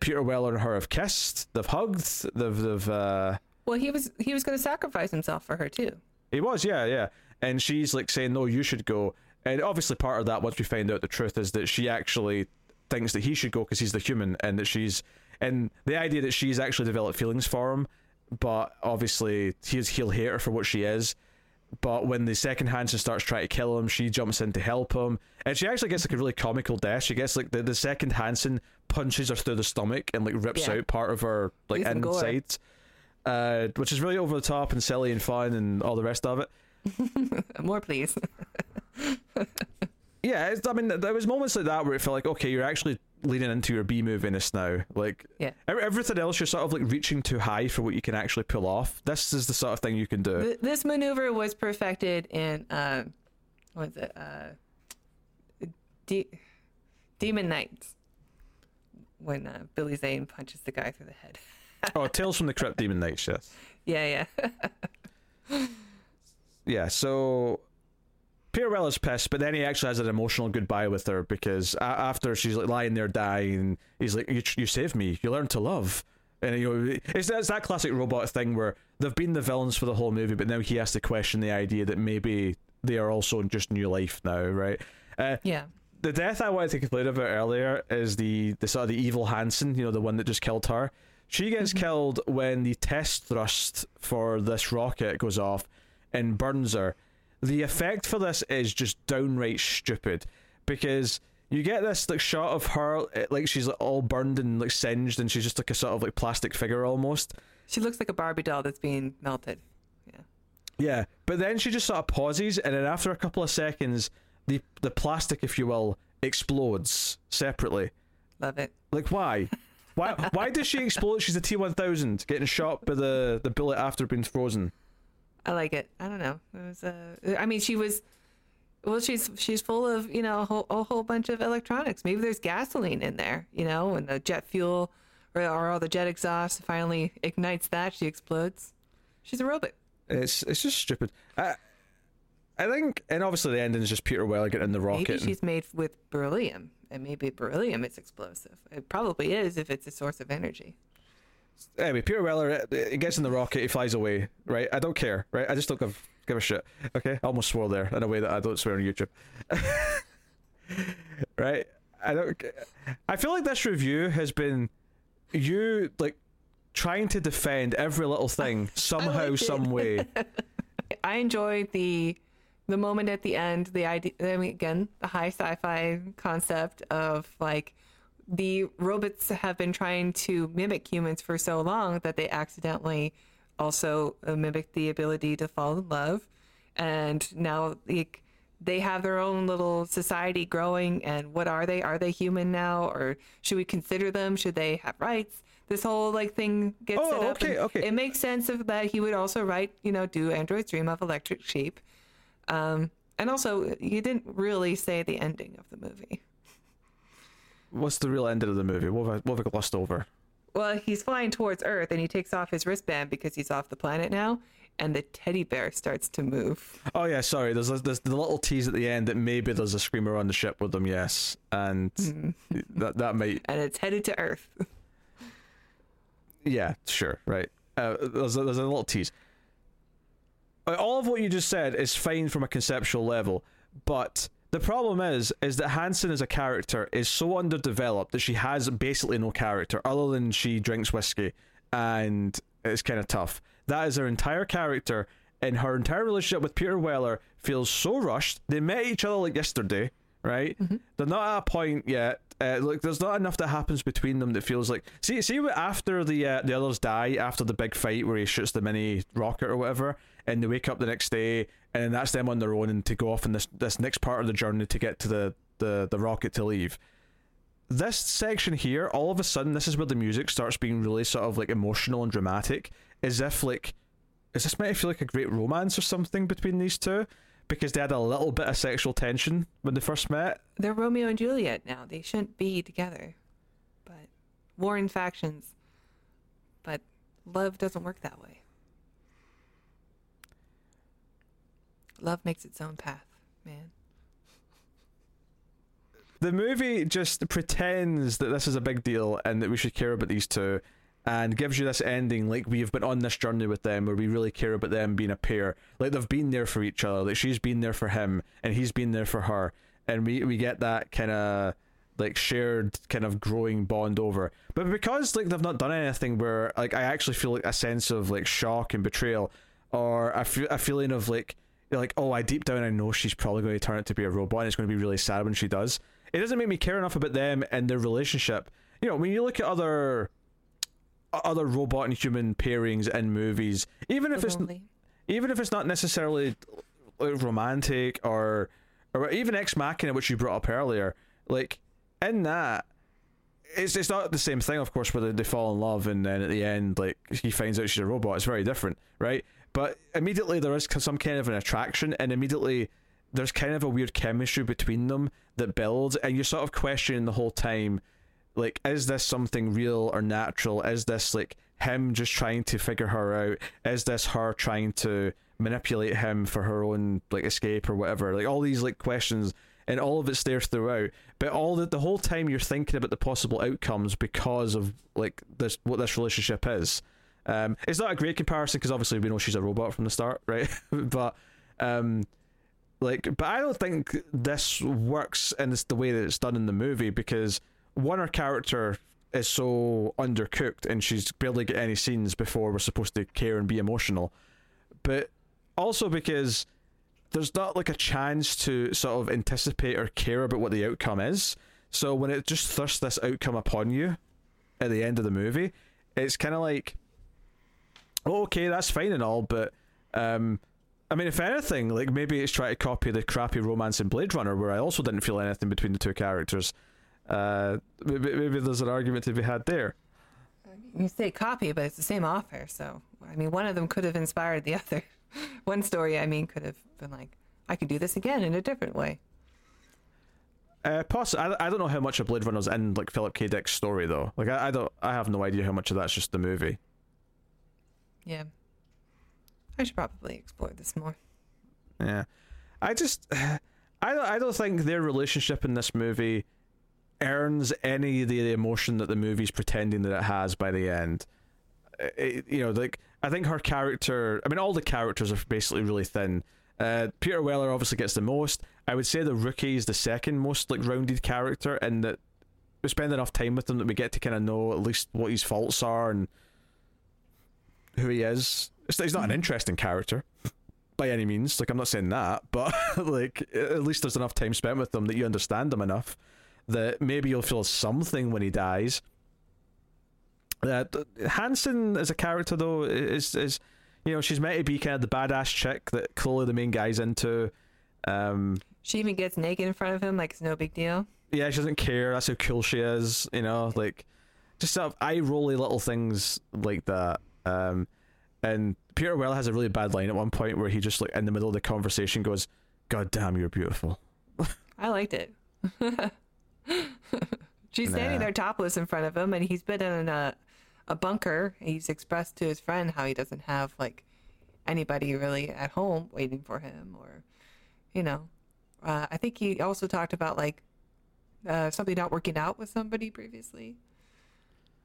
Peter Weller and her have kissed, they've hugged, they've they've. Uh, Well, he was he was going to sacrifice himself for her too. he was, yeah, yeah. And she's like saying, "No, you should go." And obviously, part of that, once we find out the truth, is that she actually thinks that he should go because he's the human, and that she's and the idea that she's actually developed feelings for him, but obviously he's he'll hate her for what she is. But when the second Hansen starts trying to kill him, she jumps in to help him, and she actually gets like a really comical death. She gets like the, the second Hansen punches her through the stomach and like rips Yeah. out part of her like insides, uh, which is really over the top and silly and fun and all the rest of it. More, please. Yeah, it's, I mean, there was moments like that where it felt like, okay, you're actually leaning into your B move in this now. Like, Yeah. everything else, you're sort of like reaching too high for what you can actually pull off. This is the sort of thing you can do. Th- this maneuver was perfected in uh, what is it? Uh, De- Demon Knights. When uh, Billy Zane punches the guy through the head. oh, Tales from the Crypt Demon Knights, yes. Yeah, yeah. Yeah, so Peter is pissed, but then he actually has an emotional goodbye with her because a- after she's like lying there dying, he's like, "You, you saved me. You learned to love." And you know, it's, it's that classic robot thing where they've been the villains for the whole movie, but now he has to question the idea that maybe they are also just new life now, right? Uh, yeah. the death I wanted to complain about earlier is the the sort of the evil Hansen, you know, the one that just killed her. She gets killed when the test thrust for this rocket goes off and burns her. The effect for this is just downright stupid because you get this like shot of her like she's like, all burned and like singed and she's just like a sort of like plastic figure almost. She looks like a Barbie doll that's being melted. Yeah. Yeah, but then she just sort of pauses, and then after a couple of seconds, the the plastic, if you will, explodes separately. Love it. Like why? Why why does she explode? She's a T one thousand getting shot by the, the bullet after being frozen. I like it. I don't know. It was. Uh, I mean, she was. Well, she's she's full of you know a whole, a whole bunch of electronics. Maybe there's gasoline in there, you know, and the jet fuel or, or all the jet exhaust finally ignites that. She explodes. She's a robot. It's it's just stupid. I I think, and obviously the ending is just Peter Weller getting in the rocket. Maybe and- she's made with berynium, and maybe berynium is explosive. It probably is if it's a source of energy. Anyway, Peter Weller uh, he gets in the rocket, he flies away. Right? I don't care. Right? I just don't give give a shit. Okay, I almost swore there in a way that I don't swear on YouTube. right? I don't. I feel like this review has been you like trying to defend every little thing somehow, liked it. some way. I enjoyed the the moment at the end. The idea, I mean, again, the high sci-fi concept of like the robots have been trying to mimic humans for so long that they accidentally also uh, mimic the ability to fall in love, and now like they have their own little society growing. And what are they? Are they human now, or should we consider them? Should they have rights? This whole like thing gets Oh, set up. okay, okay. It makes sense of that he would also write, you know, do androids dream of electric sheep. Um, and also, you didn't really say the ending of the movie. What's the real ending of the movie? What have I, what have I glossed over? Well, he's flying towards Earth and he takes off his wristband because he's off the planet now, and the teddy bear starts to move. Oh yeah, sorry. There's, there's the little tease at the end that maybe there's a screamer on the ship with them. Yes, and that that might And it's headed to Earth. Yeah, sure, right. Uh, there's, a, there's a little tease. Uh, All of what you just said is fine from a conceptual level, but the problem is, is that Hansen as a character is so underdeveloped that she has basically no character other than she drinks whiskey, and it's kind of tough. That is her entire character, and her entire relationship with Peter Weller feels so rushed. They met each other like yesterday, right? They're not at a point yet. Uh, like, there's not enough that happens between them that feels like. See, see, after the uh, the others die, after the big fight where he shoots the mini rocket or whatever, and they wake up the next day, and that's them on their own and to go off in this this next part of the journey to get to the the the rocket to leave. This section here, all of a sudden, this is where the music starts being really sort of like emotional and dramatic, as if like, is this meant to feel like a great romance or something between these two? Because they had a little bit of sexual tension when they first met. They're Romeo and Juliet now. They shouldn't be together. But warring factions. But love doesn't work that way. Love makes its own path, man. the movie just pretends that this is a big deal and that we should care about these two and gives you this ending like we've been on this journey with them where we really care about them being a pair. Like they've been there for each other like she's been there for him and he's been there for her. And we we get that kind of like shared kind of growing bond over. But because like they've not done anything where like i actually feel like a sense of like shock and betrayal or a, f- a feeling of like you're like oh i deep down i know she's probably going to turn out to be a robot and it's going to be really sad when she does it doesn't make me care enough about them and their relationship you know when you look at other other robot and human pairings in movies even if it's even if it's not necessarily romantic or or even Ex Machina, which you brought up earlier, like in that, it's it's not the same thing, of course, where they, they fall in love and then at the end, like he finds out she's a robot. It's very different, right? But immediately there is some kind of an attraction, and immediately there's kind of a weird chemistry between them that builds, and you're sort of questioning the whole time, like, is this something real or natural? Is this like him just trying to figure her out? Is this her trying to manipulate him for her own like escape or whatever? Like all these like questions, and all of it's there throughout. But all the the whole time you're thinking about the possible outcomes because of like this what this relationship is. Um, it's not a great comparison because obviously we know she's a robot from the start, right? but um, like, but I don't think this works in this, the way that it's done in the movie because one, her character is so undercooked and she's barely get any scenes before we're supposed to care and be emotional, but also because there's not like a chance to sort of anticipate or care about what the outcome is. So when it just thrusts this outcome upon you at the end of the movie, it's kind of like, okay, that's fine and all, but um, I mean, if anything, like maybe it's trying to copy the crappy romance in Blade Runner, where I also didn't feel anything between the two characters. Uh, maybe, maybe there's an argument to be had there. You say copy, but it's the same author, so I mean, one of them could have inspired the other. one story, I mean, could have been like, I could do this again in a different way. Uh, poss- I, I don't know how much of Blade Runner's in like Philip K. Dick's story though. Like I, I don't I have no idea how much of that's just the movie. Yeah. I should probably explore this more. Yeah, I just I don't I don't think their relationship in this movie earns any of the emotion that the movie's pretending that it has by the end. It, you know, like I think her character. I mean, all the characters are basically really thin. Uh, Peter Weller obviously gets the most. I would say the rookie is the second most like rounded character, and that we spend enough time with him that we get to kind of know at least what his faults are and who he is. It's, he's not an interesting character by any means. Like I'm not saying that, but like at least there's enough time spent with them that you understand them enough that maybe you'll feel something when he dies. Uh, Hansen as a character though is is you know she's meant to be kind of the badass chick that clearly the main guy's into. Um, She even gets naked in front of him, like it's no big deal. yeah, she doesn't care. That's how cool she is. You know, like just sort of eye rolly little things like that. Um, and Peter Weller has a really bad line at one point where he just like in the middle of the conversation goes, "God damn, you're beautiful." I liked it. She's standing there topless in front of him, and he's been in a, a bunker. He's expressed to his friend how he doesn't have like anybody really at home waiting for him, or you know. Uh, I think he also talked about like uh, something not working out with somebody previously.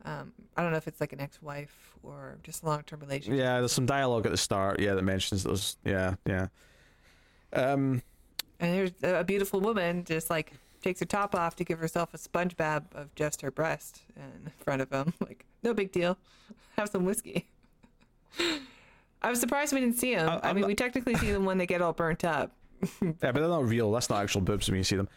Um, I don't know if it's like an ex-wife or just a long-term relationship. Yeah, there's some dialogue at the start. Yeah, that mentions those. Yeah, yeah. Um, And there's a beautiful woman just like takes her top off to give herself a sponge bath of just her breast in front of him. Like, no big deal. Have some whiskey. I was surprised we didn't see him. I- I, mean, not- we technically see them when they get all burnt up. yeah, but they're not real. That's not actual boobs when you see them.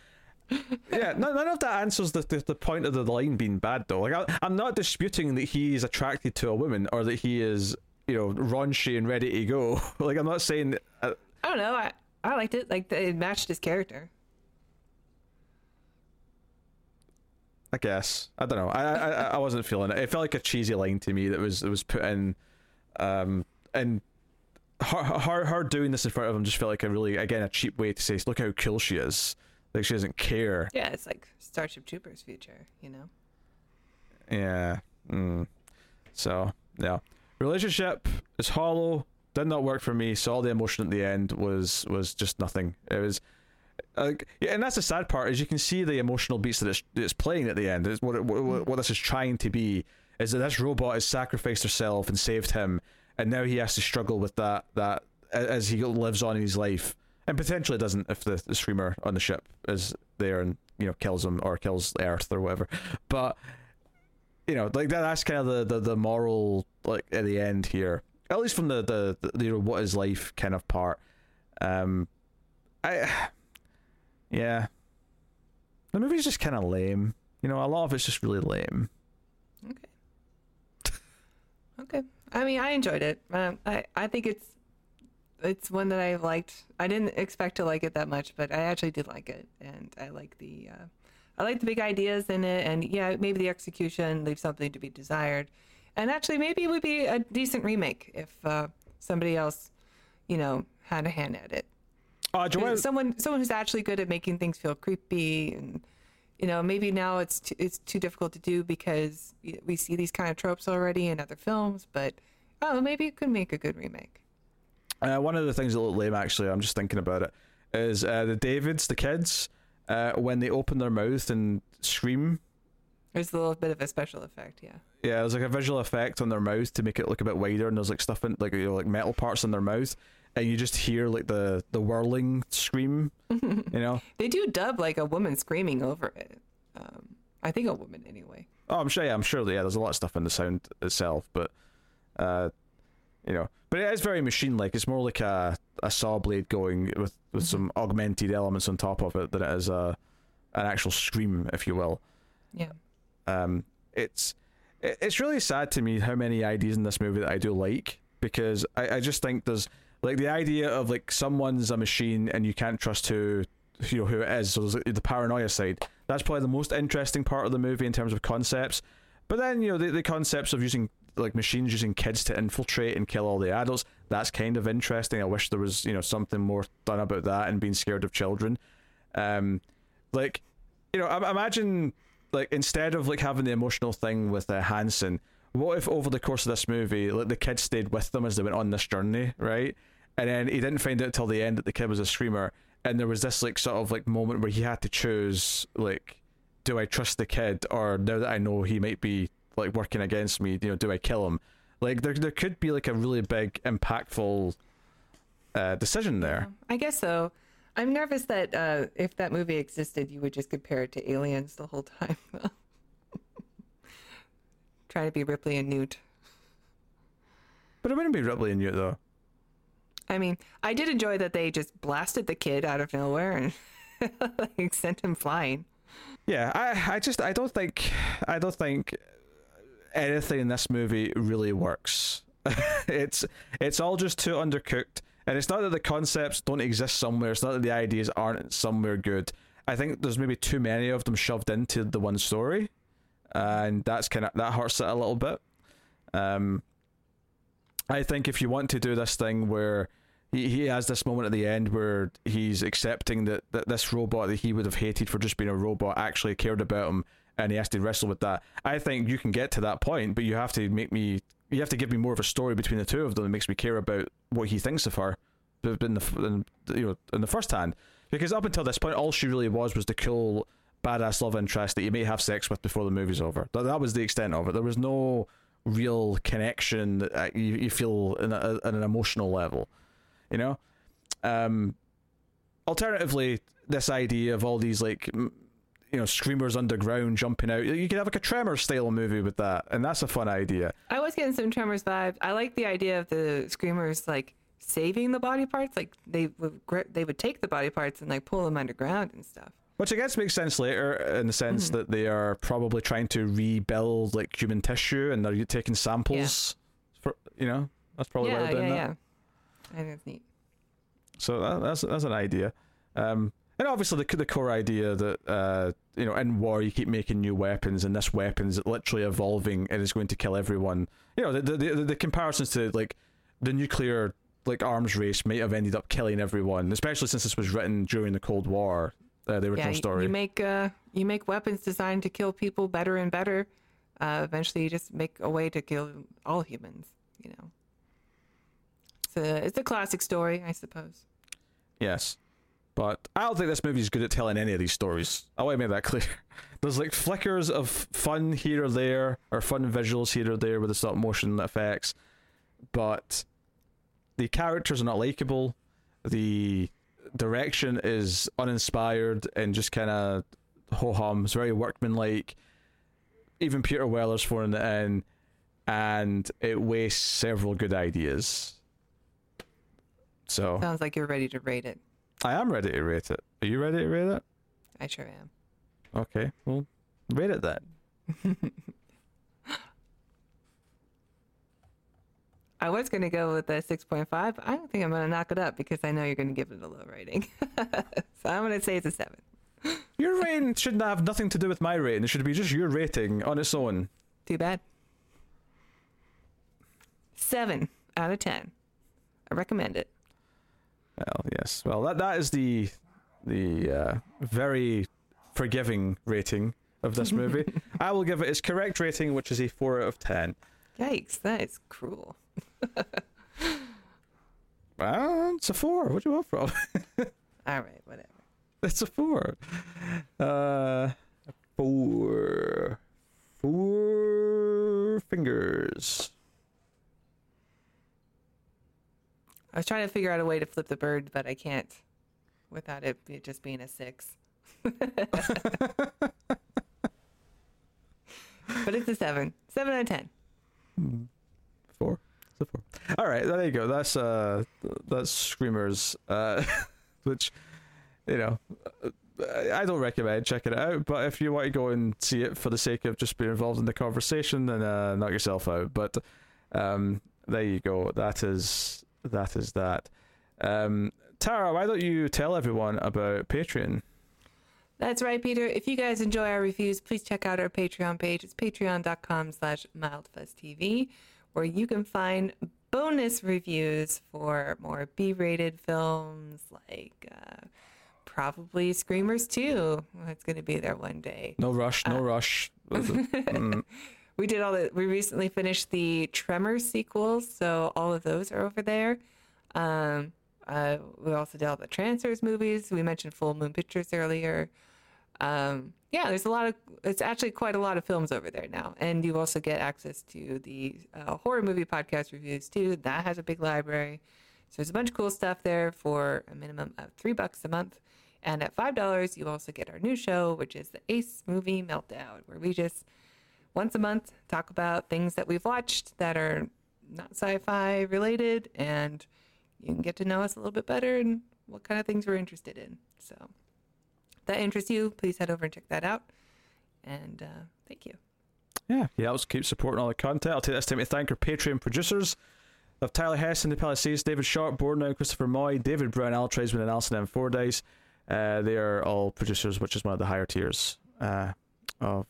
Yeah, none, none of that answers the, the, the point of the line being bad though. Like I, I'm not disputing that he is attracted to a woman or that he is, you know, raunchy and ready to go. like I'm not saying. Uh, I don't know. I, I liked it. Like, it matched his character. I guess I don't know. I, I I- I wasn't feeling it. It felt like a cheesy line to me that was that was put in, um, and her her her doing this in front of him just felt like a really again a cheap way to say look how cool she is. Like she doesn't care. Yeah, it's like Starship Troopers future, you know? Yeah. Mm. So yeah. relationship is hollow. Did not work for me. So all the emotion at the end was was just nothing. It was. Like, yeah, and that's the sad part is you can see the emotional beats that it's, it's playing at the end. Is what, it, what what this is trying to be is that this robot has sacrificed herself and saved him, and now he has to struggle with that that as he lives on in his life, and potentially it doesn't if the, the screamer on the ship is there and you know kills him or kills Earth or whatever. But you know, like that, that's kind of the, the the moral like at the end here, at least from the the, the you know what is life kind of part. Um, I yeah, the movie's just kind of lame. You know, a lot of it's just really lame. Okay. okay. I mean, I enjoyed it. Um, I I think it's it's one that I liked. I didn't expect to like it that much, but I actually did like it, and I like the uh, I like the big ideas in it, and yeah, maybe the execution leaves something to be desired, and actually maybe it would be a decent remake if uh, somebody else, you know, had a hand at it. Uh, Joanne, someone someone who's actually good at making things feel creepy and you know maybe now it's too, it's too difficult to do because we see these kind of tropes already in other films but oh maybe it could make a good remake uh, one of the things that look lame, actually, I'm just thinking about it, is uh, the Davids, the kids, uh, when they open their mouth and scream. There's a little bit of a special effect, yeah. Yeah, there's like a visual effect on their mouth to make it look a bit wider, and there's like stuff in like you know, like metal parts in their mouth, and you just hear like the the whirling scream. you know, they do dub like a woman screaming over it. Um, I think a woman anyway. Oh, I'm sure. Yeah, I'm sure. That, yeah, there's a lot of stuff in the sound itself, but uh, you know, but it is very machine like. It's more like a a saw blade going with with mm-hmm. some augmented elements on top of it than it is a an actual scream, if you will. Yeah. Um, it's it's really sad to me how many ideas in this movie that I do like because I, I just think there's like the idea of like someone's a machine and you can't trust who you know who it is. So there's the paranoia side. That's probably the most interesting part of the movie in terms of concepts. But then you know the, the concepts of using like machines using kids to infiltrate and kill all the adults. That's kind of interesting. I wish there was you know something more done about that and being scared of children. Um, like you know, imagine like instead of like having the emotional thing with uh, Hansen, what if over the course of this movie, like the kid stayed with them as they went on this journey, right? And then he didn't find out till the end that the kid was a screamer, and there was this like sort of like moment where he had to choose like, do I trust the kid or now that I know he might be like working against me, you know, do I kill him? Like there there could be like a really big impactful uh, decision there. I guess so. I'm nervous that uh, if that movie existed, you would just compare it to Aliens the whole time. Trying to be Ripley and Newt. But it wouldn't be Ripley and Newt though. I mean, I did enjoy that they just blasted the kid out of nowhere and like sent him flying. Yeah, I, I just I don't think I don't think anything in this movie really works. it's it's all just too undercooked, and it's not that the concepts don't exist somewhere. It's not that the ideas aren't somewhere good. I think there's maybe too many of them shoved into the one story, and that's kind of that hurts it a little bit. Um, I think if you want to do this thing where he, he has this moment at the end where he's accepting that, that this robot that he would have hated for just being a robot actually cared about him and he has to wrestle with that. I think you can get to that point, but you have to make me you have to give me more of a story between the two of them that makes me care about what he thinks of her in the in, you know in the first hand. Because up until this point, all she really was was the cool badass love interest that you may have sex with before the movie's over. That, that was the extent of it. There was no real connection that uh, you, you feel in a, at an emotional level. You know. Um, alternatively, this idea of all these like you know screamers underground jumping out. You could have like a Tremor style movie with that, and that's a fun idea. I was getting some Tremors vibes. I like the idea of the screamers like saving the body parts. Like they would they would take the body parts and like pull them underground and stuff. Which I guess makes sense later in the sense mm-hmm. that they are probably trying to rebuild like human tissue and they're taking samples. Yeah. For you know, that's probably yeah, why they're doing yeah, that. Yeah, I think it's neat. So that, that's that's an idea. Um, and obviously the the core idea that uh, you know in war you keep making new weapons and this weapon's literally evolving and is going to kill everyone. You know the the, the comparisons to like the nuclear like arms race might have ended up killing everyone, especially since this was written during the Cold War. Uh, the original yeah, story. You make uh, you make weapons designed to kill people better and better. Uh, eventually, you just make a way to kill all humans. you know, it's a it's a classic story, I suppose. Yes. But I don't think this movie is good at telling any of these stories. I want to make that clear. There's like flickers of fun here or there, or fun visuals here or there with the stop motion effects, but the characters are not likable. The direction is uninspired and just kind of ho hum. It's very workmanlike. Even Peter Weller's phoning it in, and it wastes several good ideas. So Sounds like you're ready to rate it. I am ready to rate it. Are you ready to rate it? I sure am. Okay, well, rate it then. I was going to go with a 6.5. I don't think I'm going to knock it up because I know you're going to give it a low rating. so I'm going to say it's a 7. Your rating shouldn't have nothing to do with my rating. It should be just your rating on its own. Too bad. 7 out of 10. I recommend it. Well, yes. Well, that that is the the uh, very forgiving rating of this movie. I will give it its correct rating, which is a four out of ten. Yikes, that is cruel. Well, it's a four. What do you want from? All right, whatever. it's a four. Uh, four. Four fingers. I was trying to figure out a way to flip the bird, but I can't without it just being a 6. but it's a 7. 7 out of 10. Four. It's a four. All right, there you go. That's uh, that's Screamers, uh, which, you know, I don't recommend checking it out. But if you want to go and see it for the sake of just being involved in the conversation, then uh, knock yourself out. But um, there you go. That is that is that. Um, Tara, why don't you tell everyone about Patreon? That's right, Peter. If you guys enjoy our reviews, please check out our Patreon page. It's patreon.com slash mildfuzztv, where you can find bonus reviews for more B-rated films like uh, probably Screamers 2. It's going to be there one day. No rush, no rush. Mm, We did all the. We recently finished the Tremors sequels, so all of those are over there. Um, uh, we also did all the Trancers movies. We mentioned Full Moon Pictures earlier. Um, yeah, there's a lot of. It's actually quite a lot of films over there now, and you also get access to the uh, horror movie podcast reviews too. That has a big library, so there's a bunch of cool stuff there for a minimum of three bucks a month. And at five dollars, you also get our new show, which is the Ace Movie Meltdown, where we just once a month talk about things that we've watched that are not sci-fi related and you can get to know us a little bit better and what kind of things we're interested in so if that interests you please head over and check that out and uh, thank you Yeah, yeah, let's keep supporting all the content. I'll take this time to thank our Patreon producers of Tyler Hess and the Palisades, David Sharp, Bornau, Christopher Moy, David Brown, Al Tradesman, and Alison M. Fordyce. Uh, they are all producers, which is one of the higher tiers uh, of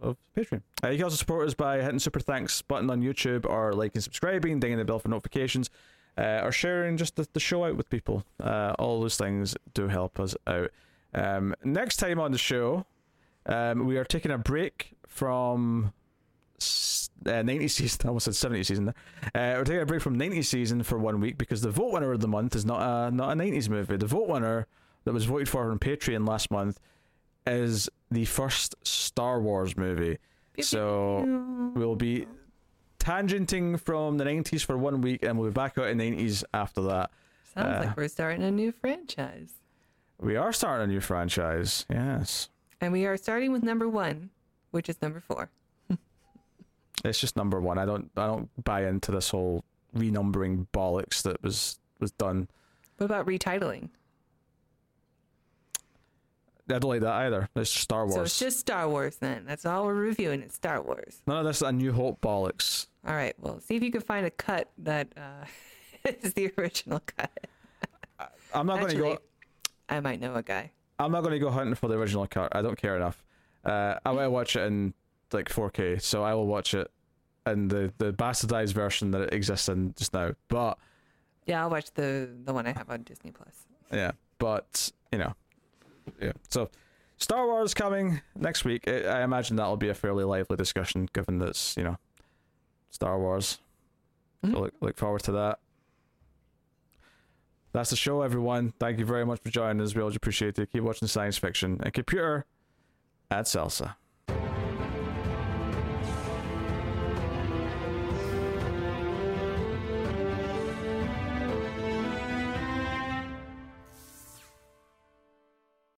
of Patreon. Uh, you can also support us by hitting super thanks button on YouTube or liking, subscribing, dinging the bell for notifications, uh, or sharing just the, the show out with people. Uh, all those things do help us out. Um, next time on the show, um, we are taking a break from uh, 90s season. I almost said 70s season. There. Uh, we're taking a break from 90s season for one week because the vote winner of the month is not a not a 90s movie. The vote winner that was voted for on Patreon last month is the first Star Wars movie. So we'll be tangenting from the 90s for one week and we'll be back out in the 90s after that. sounds uh, like we're starting a new franchise We are starting a new franchise. Yes. and we are starting with number one which is number four It's just number one. I don't I don't buy into this whole renumbering bollocks that was was done. what about retitling I don't like that either. It's Star Wars. so it's just star wars then that's all we're reviewing it's star wars None of this is A New Hope bollocks. all right well see if you can find a cut that uh, is the original cut I'm not going to go. I might know a guy. I'm not going to go hunting for the original cut. I don't care enough. Uh, I want to watch it in like 4K, so I will watch it in the the bastardized version that it exists in just now. But Yeah, I'll watch the the one I have on Disney Plus. yeah, but you know, yeah. So Star Wars coming next week. I, I imagine that'll be a fairly lively discussion, given that it's you know Star Wars. So look, look forward to that. That's the show, everyone. Thank you very much for joining us. We always appreciate it. Keep watching science fiction and keep computer at Salsa.